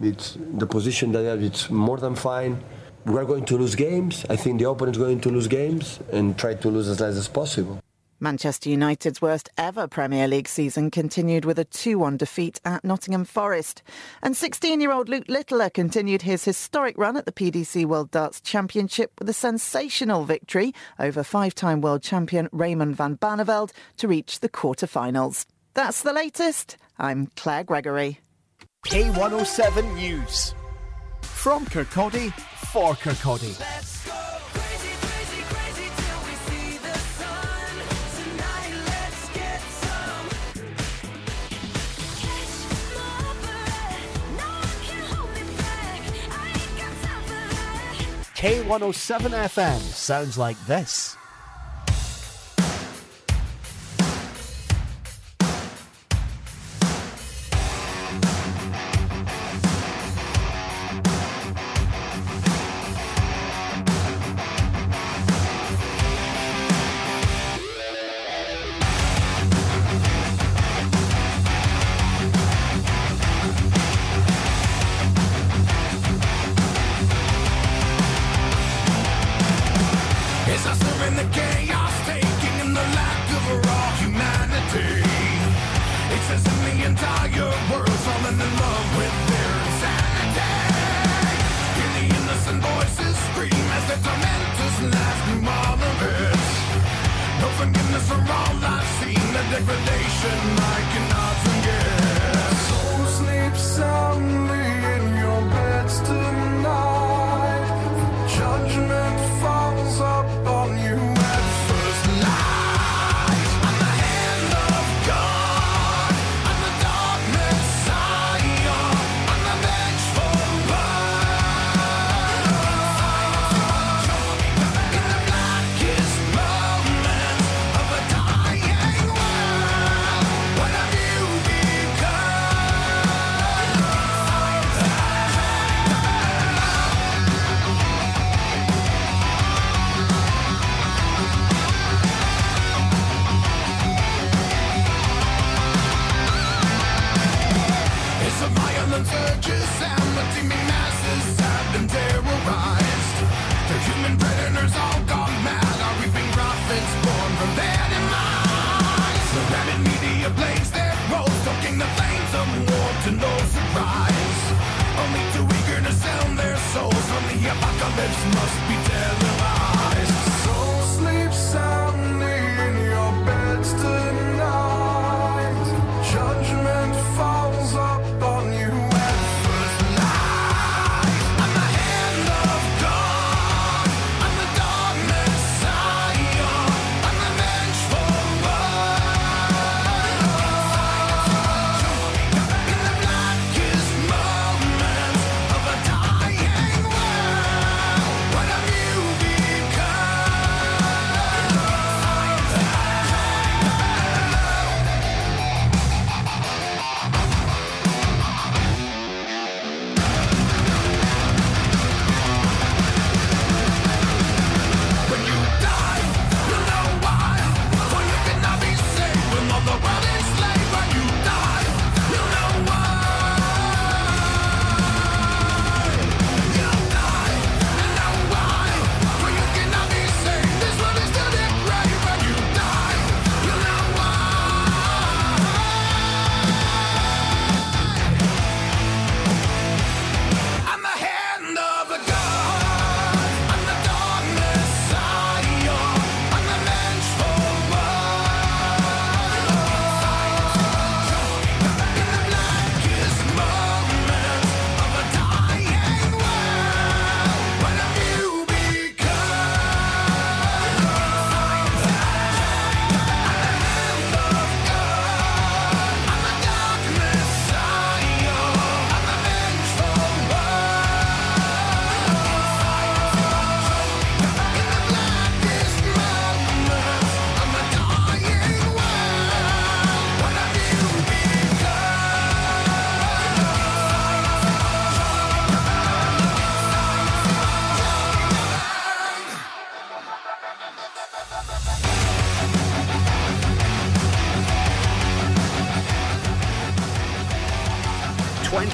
It's the position that have. It's more than fine. We're going to lose games. I think the opponent's going to lose games and try to lose as less as possible. Manchester United's worst ever Premier League season continued with a 2 1 defeat at Nottingham Forest. And 16 year old Luke Littler continued his historic run at the PDC World Darts Championship with a sensational victory over five time world champion Raymond van Barneveld to reach the quarter-finals. That's the latest. I'm Claire Gregory. K107 News. From Kirkcaldy for Kirkcaldy. K107 FM sounds like this.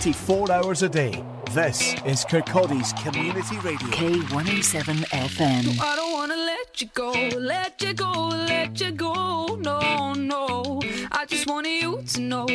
24 hours a day. This is Kirkcaldy's Community Radio. K107 FM. No, I don't want to let you go, let you go, let you go. No, no. I just want you to know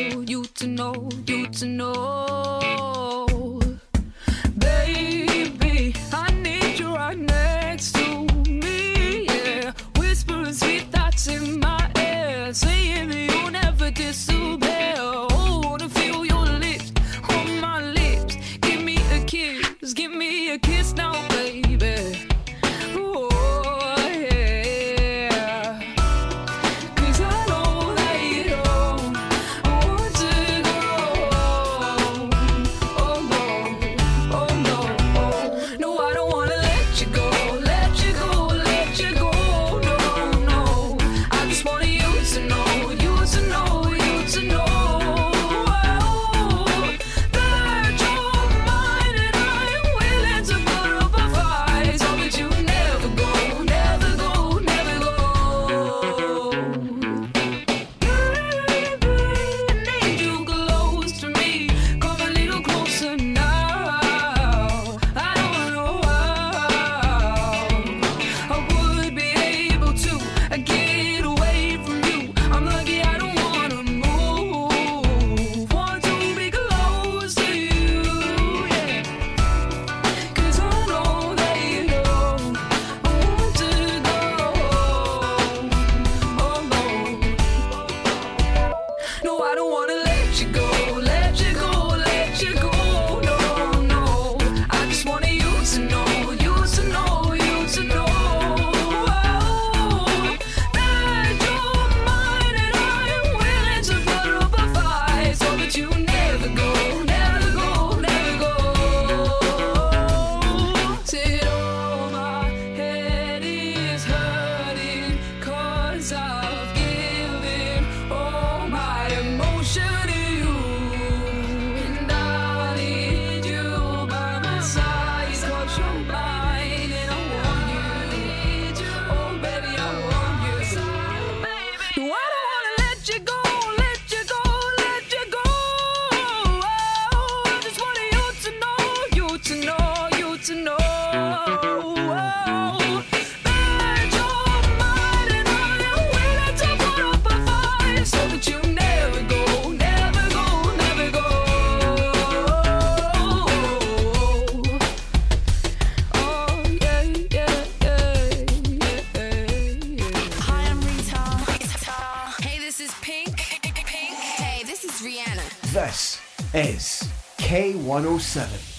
107.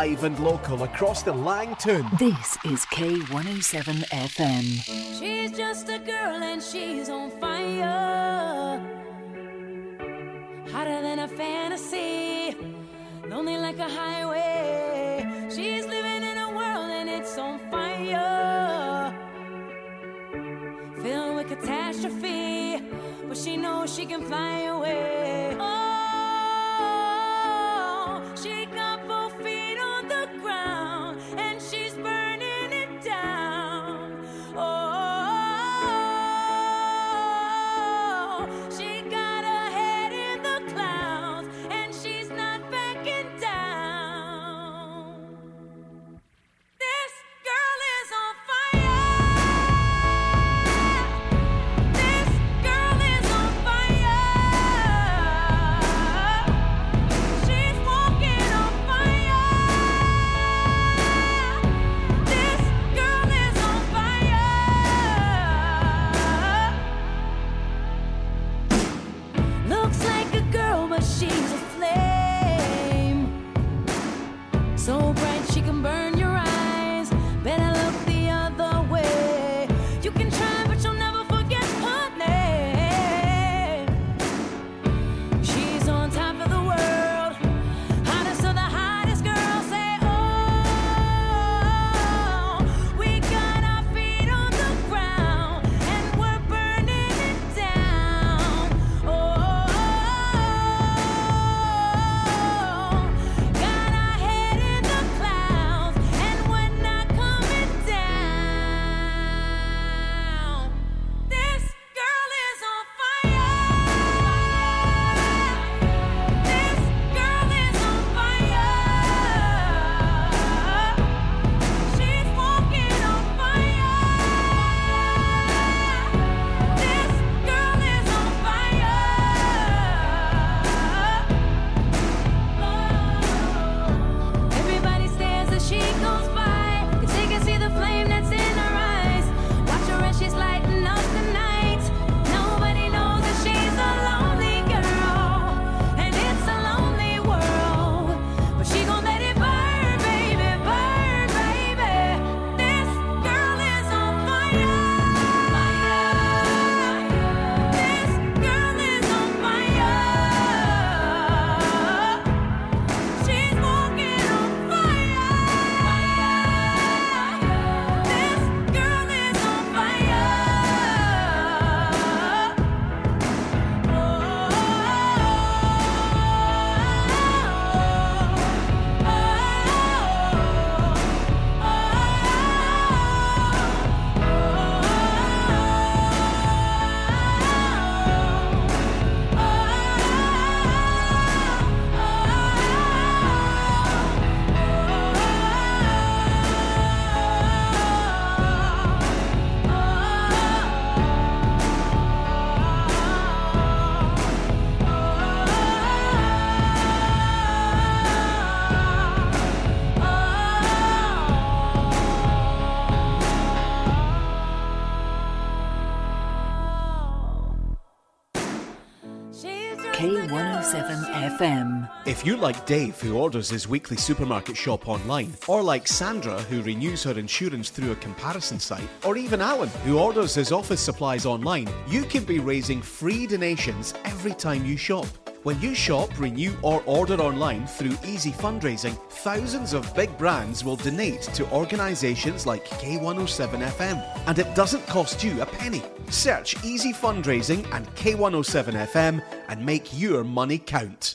Live and local across the Lang Toun. This is K107 FM. She's just a girl and she's on If you like Dave, who orders his weekly supermarket shop online, or like Sandra, who renews her insurance through a comparison site, or even Alan, who orders his office supplies online, you can be raising free donations every time you shop. When you shop, renew, or order online through Easy Fundraising, thousands of big brands will donate to organisations like K107 FM, and it doesn't cost you a penny. Search Easy Fundraising and K107 FM and make your money count.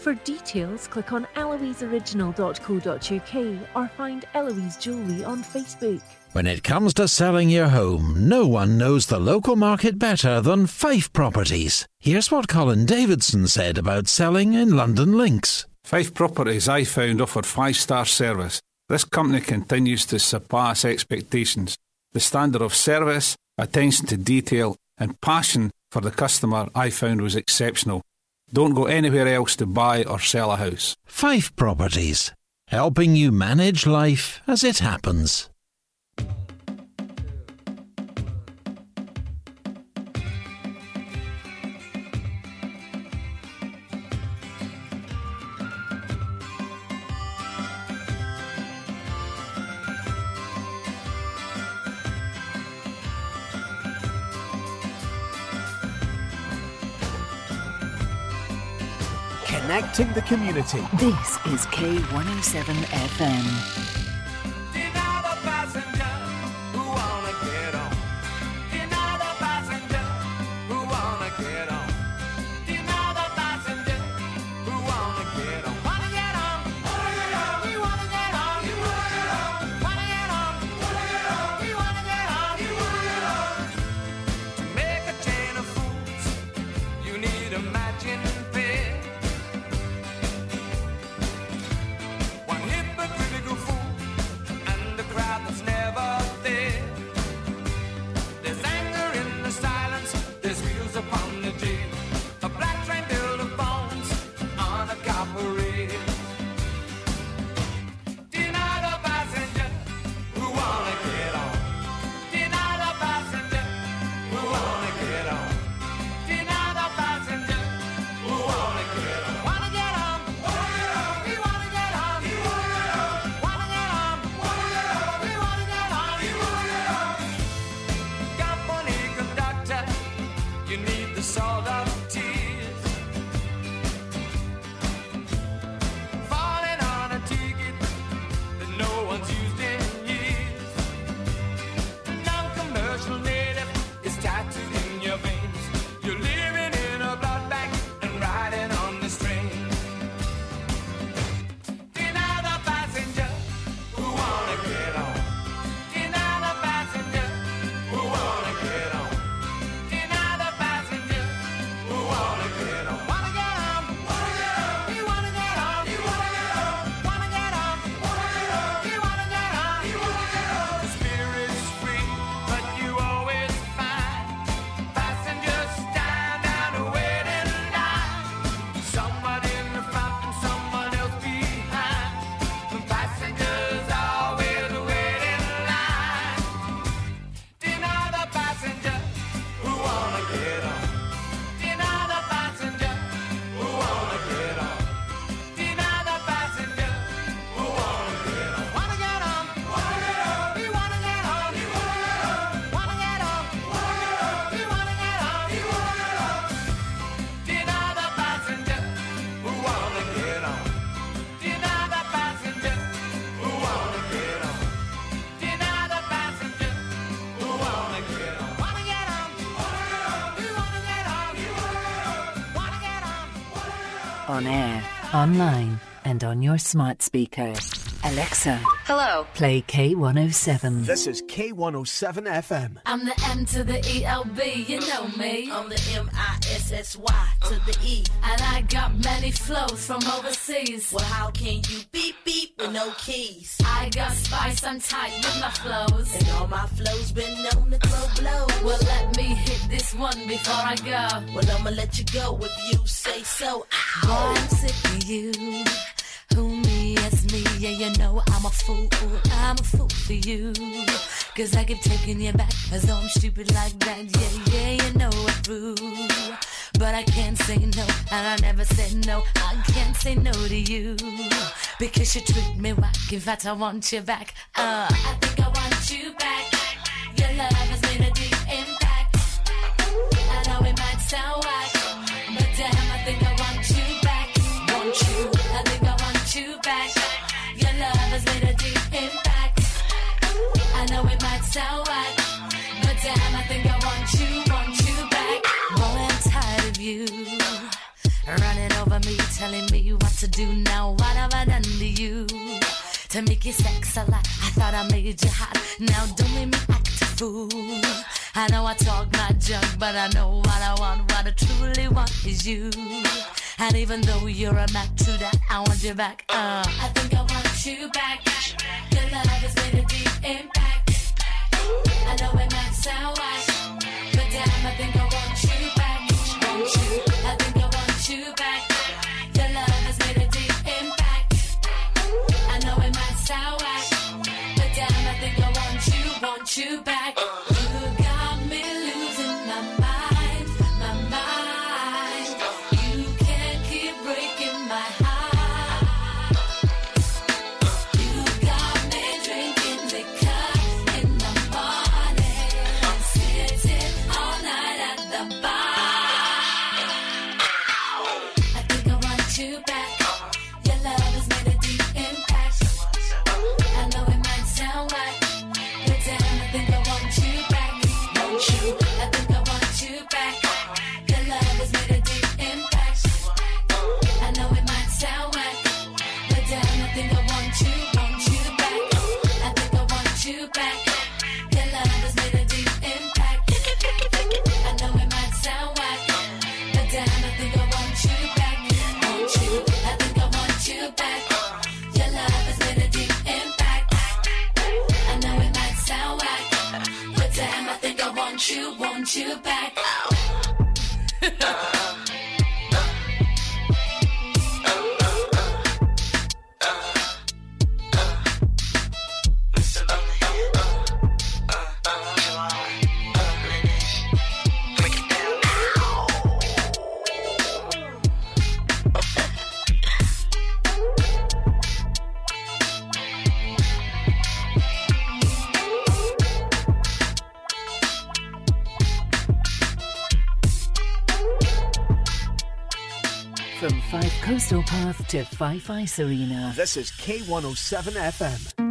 For details, click on eloiseoriginal.co.uk or find Eloise Jewellery on Facebook. When it comes to selling your home, no one knows the local market better than Fife Properties. Here's what Colin Davidson said about selling in Lundin Links. Fife Properties I found offered five star service. This company continues to surpass expectations. The standard of service, attention to detail, and passion for the customer I found was exceptional. Don't go anywhere else to buy or sell a house. Fife Properties, helping you manage life as it happens. Connecting the community. This is K107 FM. Online, and on your smart speaker. Alexa, Hello. play K107. This is K107 FM. I'm the M to the E L B, you know me. I'm the M I S S Y to the E. And I got many flows from overseas. Well, how can you beep beep with no keys? I got spice, I'm tight with my flows. And all my flows been known to throw blows. Well, let me hit this one before I go. Well, I'ma let you go if you say so. Boy, I'm sick of you. Who me is me, yeah, you know I'm a fool, I'm a fool for you. Cause I keep taking you back, as though I'm stupid like that, yeah, yeah, you know it's true. But I can't say no, and I never said no, I can't say no to you. Because you treat me whack, in fact I want you back, uh. I think I want you back, your love has made a deep impact. I know it might sound whack, but damn, I think I want you back, want you, I think I want you back. Your love has made a deep impact. I know it might sound whack, to do now? What have I done to you? To make you sex a lot, I thought I made you hot. Now don't make me act a fool. I know I talk my junk, but I know what I want. What I truly want is you. And even though you're a match to that, I want you back. Uh. I think I want you back. Your love has made a deep impact. I know it might sound whack, but damn, I think I want you back. Want you? I think I want you back. sour. But damn, I think I want you, want you back. Path to Fife Ice Arena. This is K107 FM.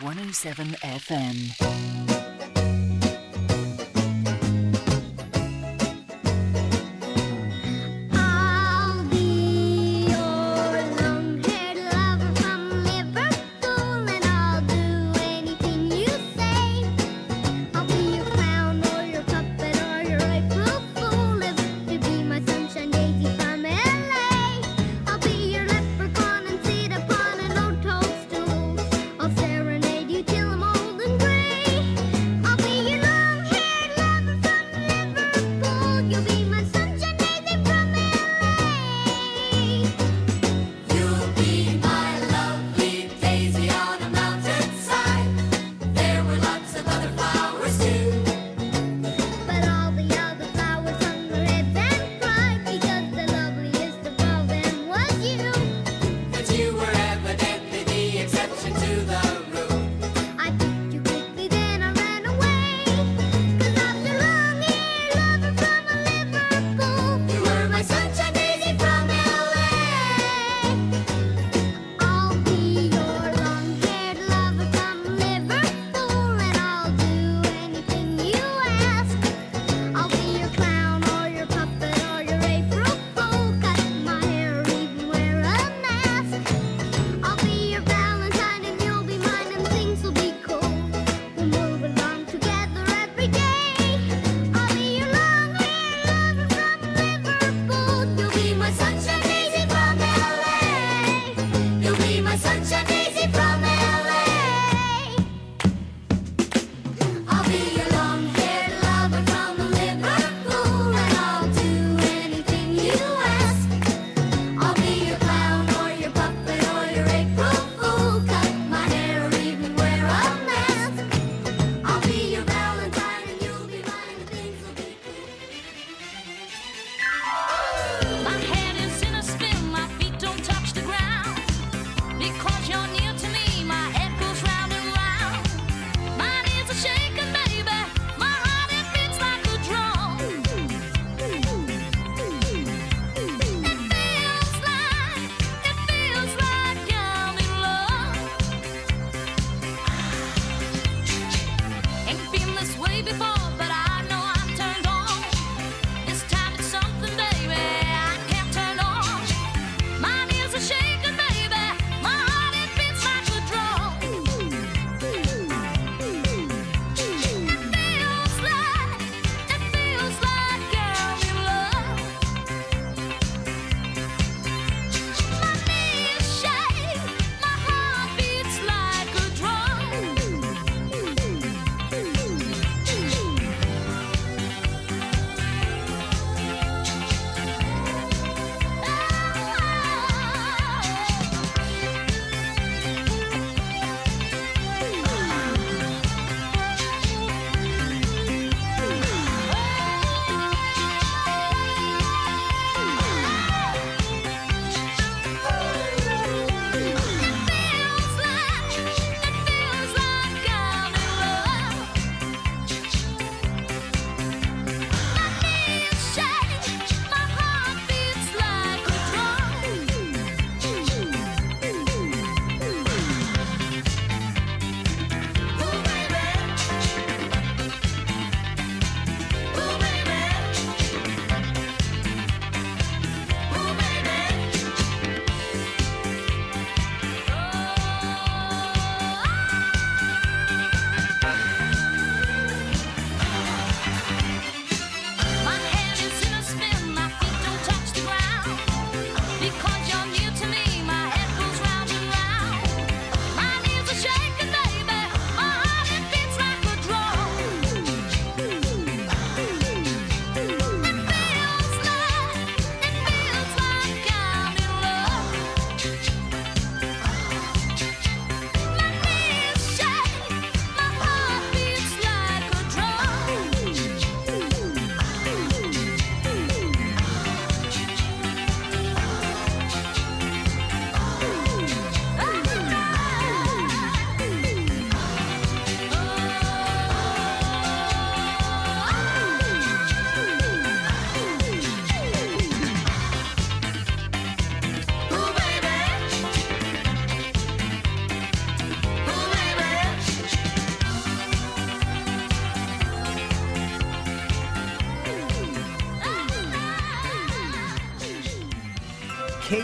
107 FM.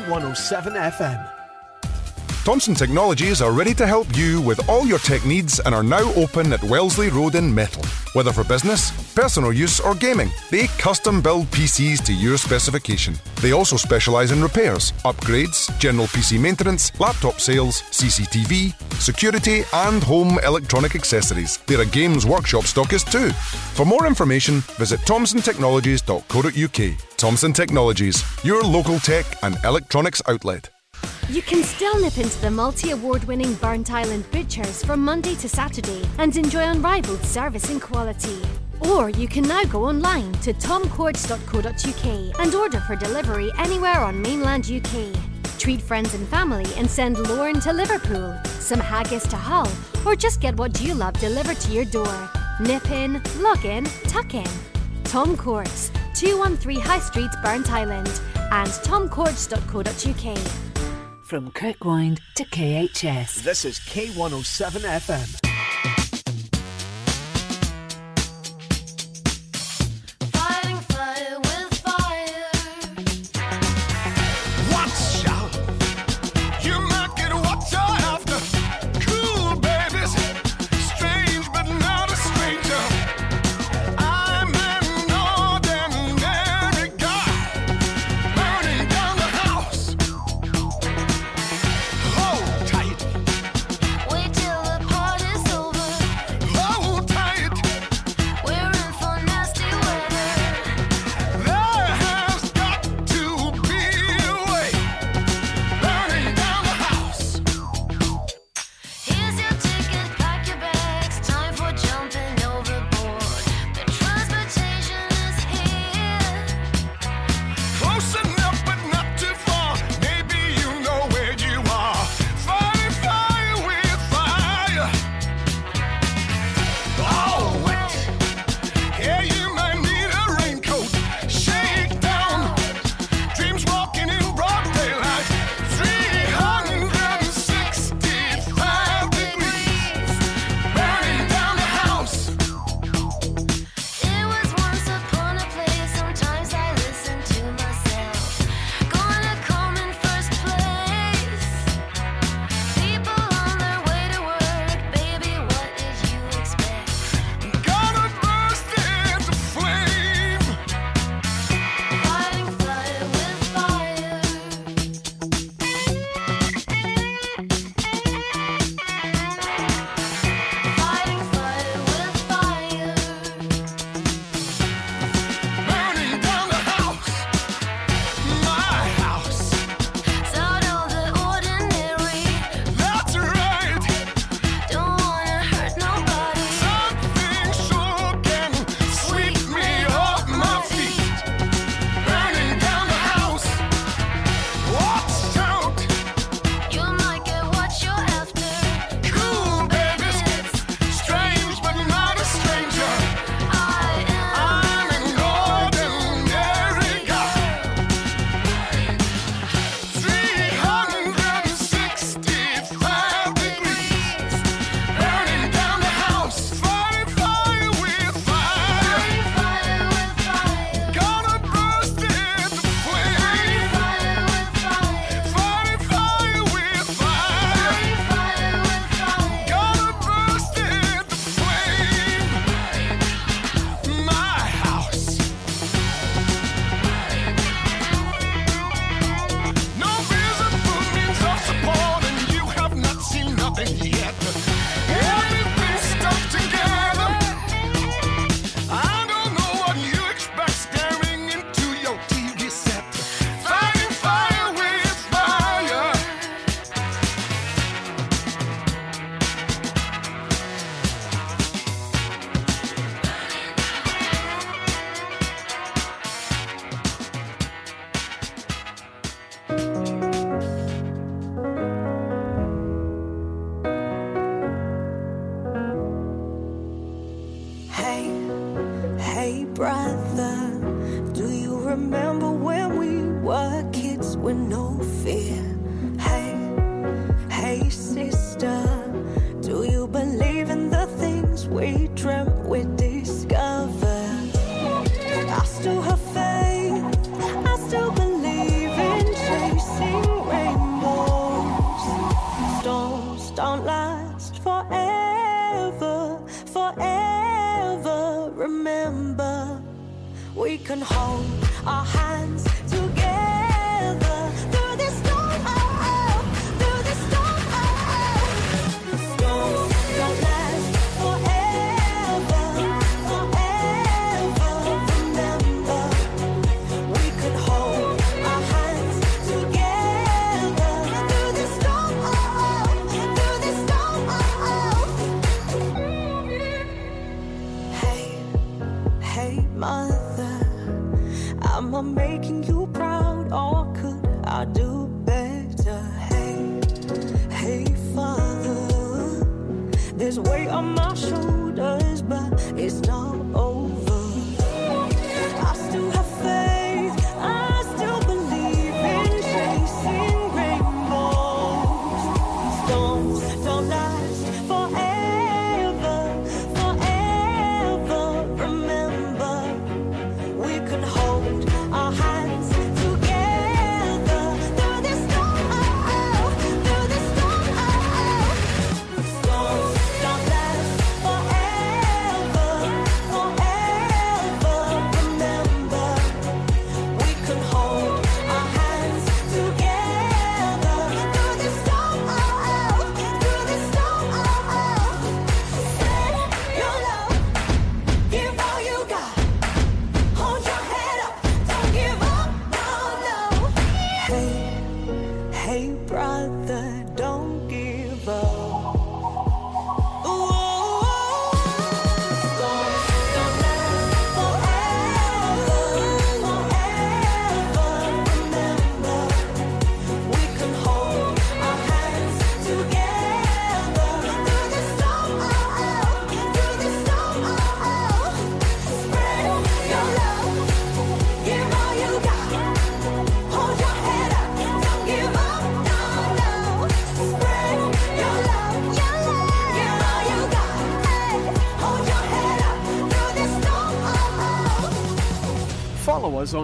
K107 FM. Thompson Technologies are ready to help you with all your tech needs and are now open at Wellesley Road in Metal. Whether for business, personal use, or gaming, they custom build PCs to your specification. They also specialise in repairs, upgrades, general PC maintenance, laptop sales, CCTV, security, and home electronic accessories. They're a games workshop stockist too. For more information, visit thomsontechnologies.co.uk. Thomson Technologies, your local tech and electronics outlet. You can still nip into the multi award winning Burnt Island Butchers from Monday to Saturday and enjoy unrivaled service and quality. Or you can now go online to tomcords.co.uk and order for delivery anywhere on mainland UK. Treat friends and family and send Lauren to Liverpool, some haggis to Hull, or just get what you love delivered to your door. Nip in, log in, tuck in. Tom Courts, 213 High Street, Burnt Island, and tomcords.co.uk. From Kirkwind to KHS. This is K107 FM.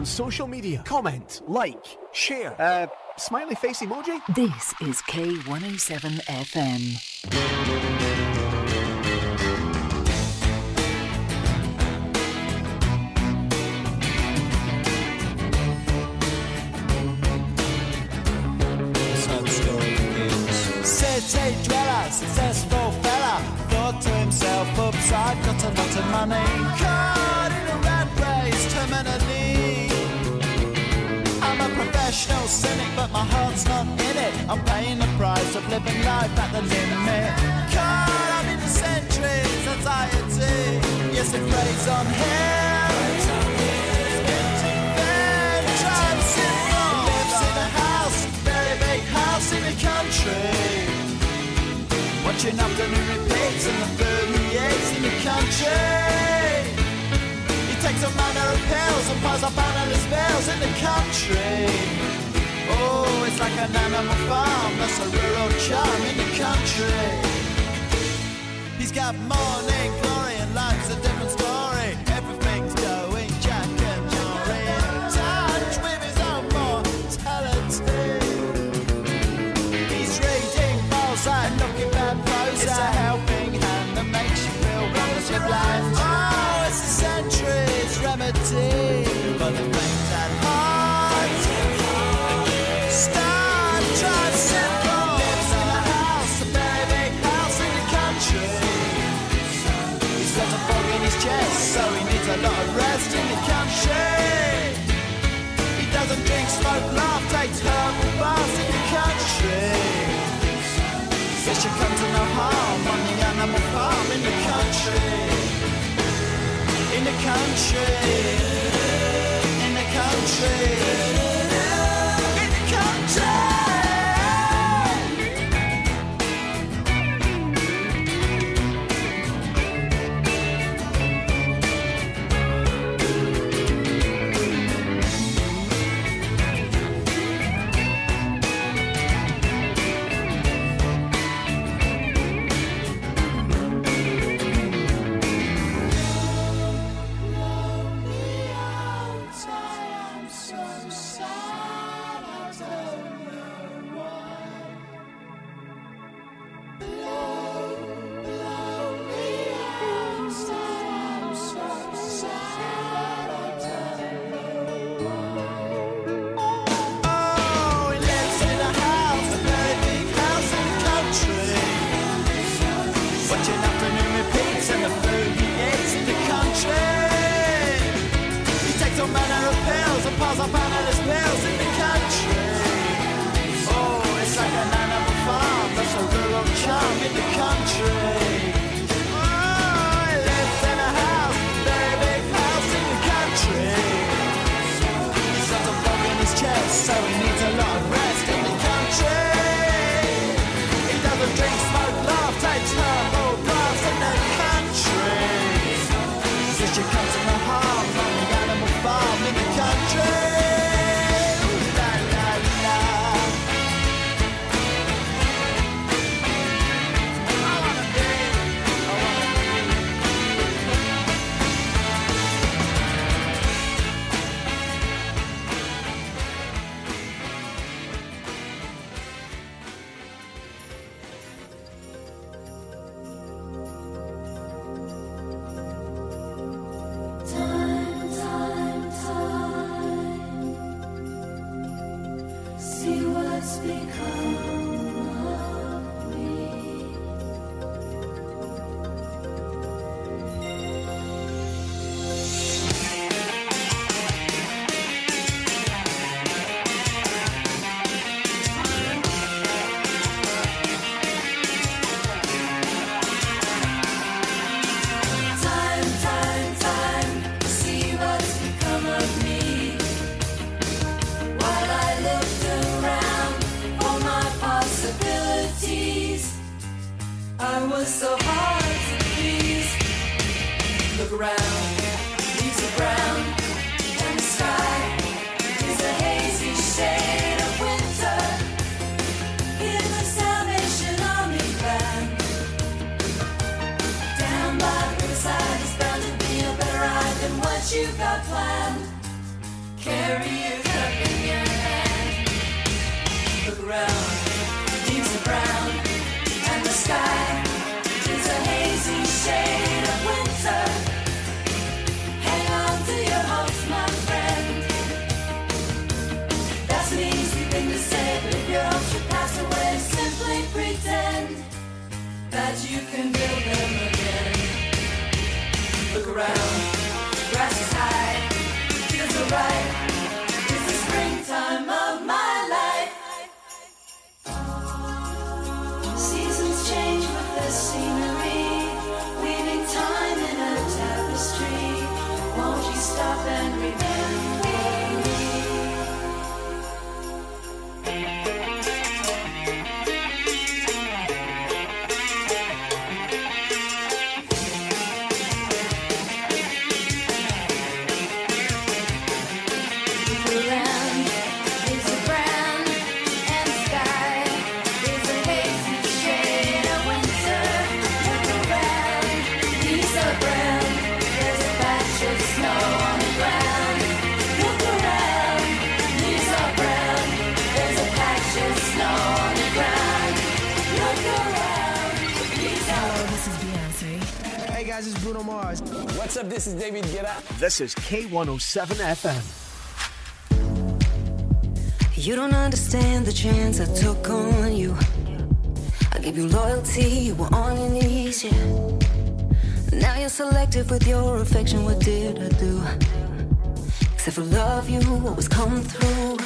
on social media. Comment, like, share. Uh, smiley face emoji? This is K107 FM. living life at the limit. Caught up in the centuries, anxiety. Yes, it rains on him. Watching afternoon repeats and the 38s in the country. He takes a manner of pills and piles up analyst bills in the country. Oh, it's like an animal farm, that's a rural charm in the country. He's got money. should come to no harm on the animal farm in the country. In the country. In the country. Bruno Mars. What's up? This is David Guetta. This is K107 FM. You don't understand the chance I took on you. I gave you loyalty, you were on your knees, yeah. Now you're selective with your affection. What did I do? Except for love you, always come through.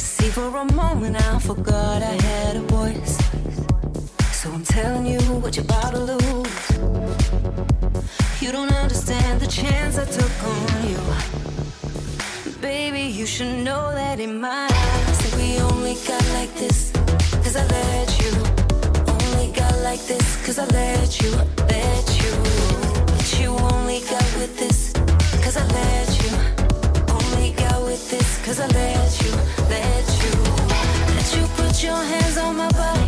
See, for a moment I forgot I had a voice. So I'm telling you what you're about to lose. You don't understand the chance I took on you. Baby, you should know that in my eyes we only got like this. Cause I let you. Only got like this. Cause I let you. Let you. But you only got with this. Cause I let you. Only got with this. Cause I let you. Let you. Let you put your hands on my body.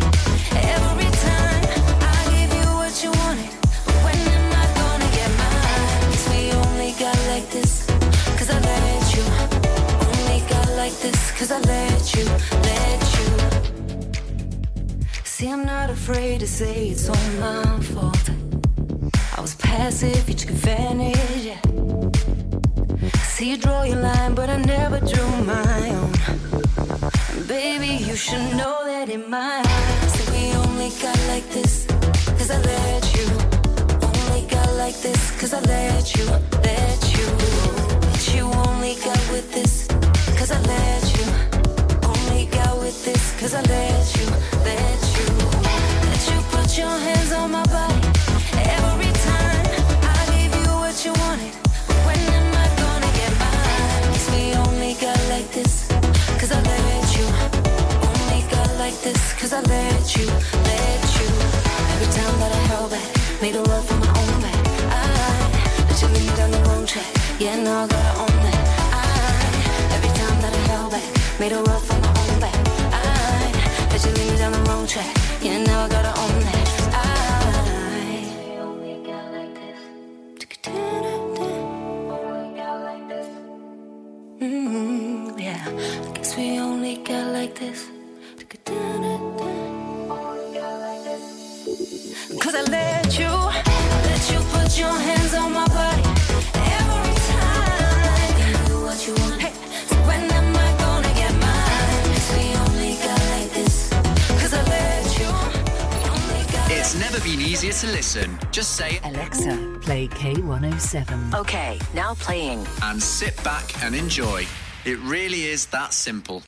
Every time I give you what you wanted. Like this. Cause I let you. Let you. See, I'm not afraid to say it's all my fault. I was passive, you took advantage. Yeah. See, you draw your line, but I never drew my own. Baby, you should know that in my eyes that we only got like this. Cause I let you. Only got like this. Cause I let you. Let you. But you only got with this. Cause I let you. Only got with this. Cause I let you. Let you. Let you put your hands on my body. Every time I give you what you wanted. When am I gonna get we only got like this. Cause I let you. Only got like this. Cause I let you. Let you. Every time that I held back. Made a love for my own. I let you lead the wrong track. Yeah, now I gotta own that. Made a love for my own back. I let you lead down the wrong track. Yeah, now I gotta own that. Only got like this. Mm, yeah, I guess we only got like this. Cause I let easier to listen. Just say Alexa, play K107. Okay, now playing. And sit back and enjoy. It really is that simple.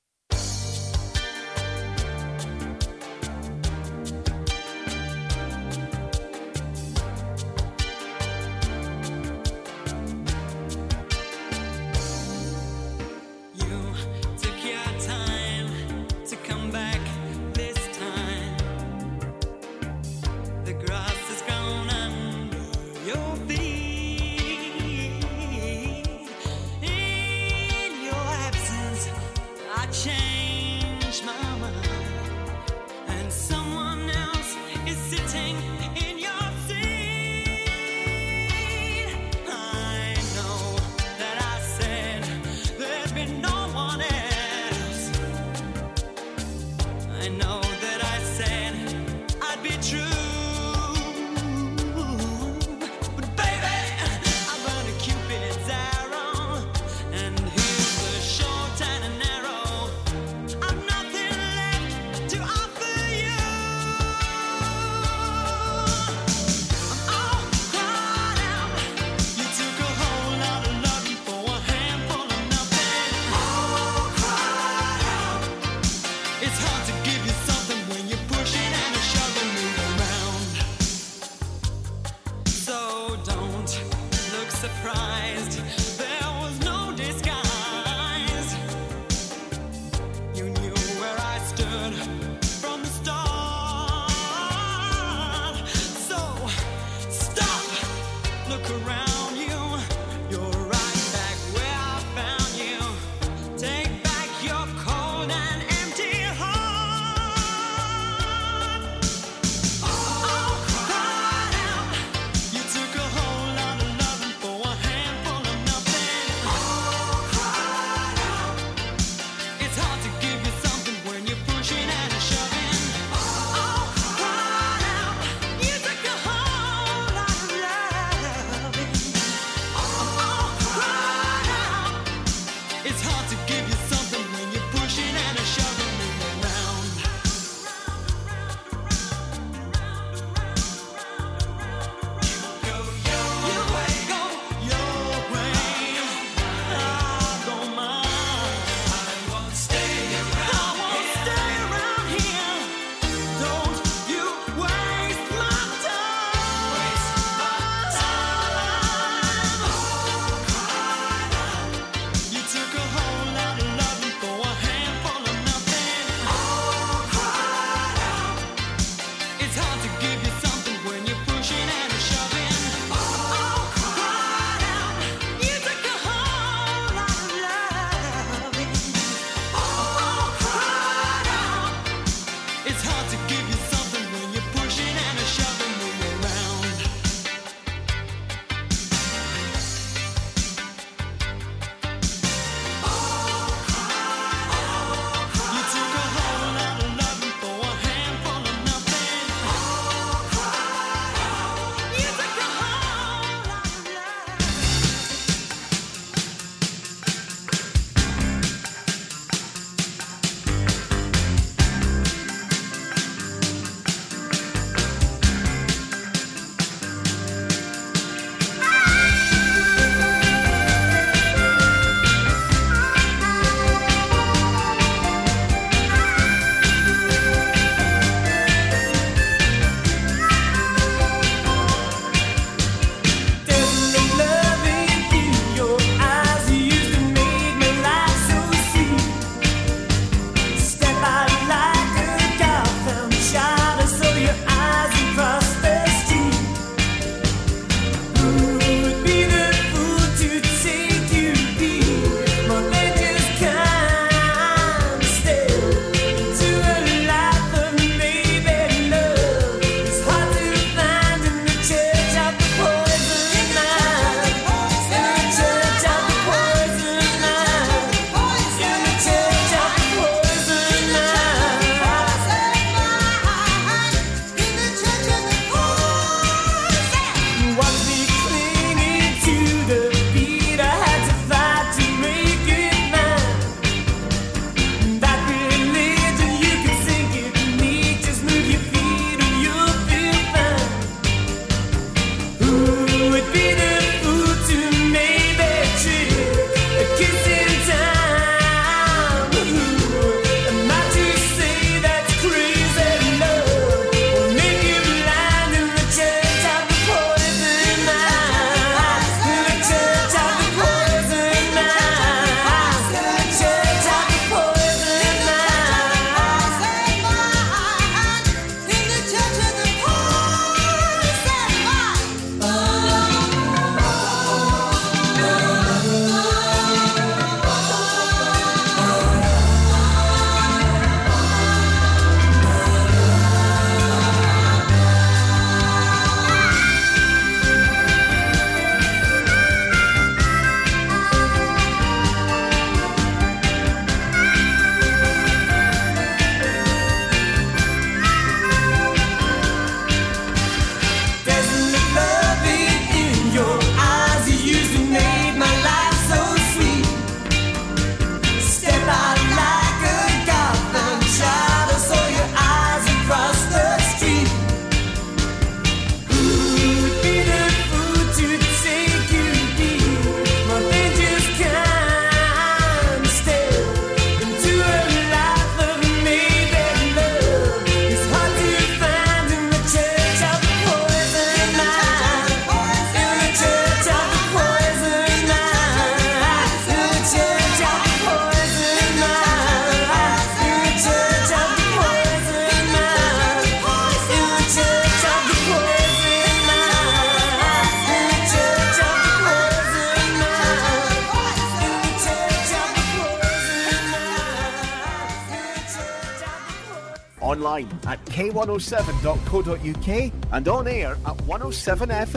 107.co.uk and on air at 107FM.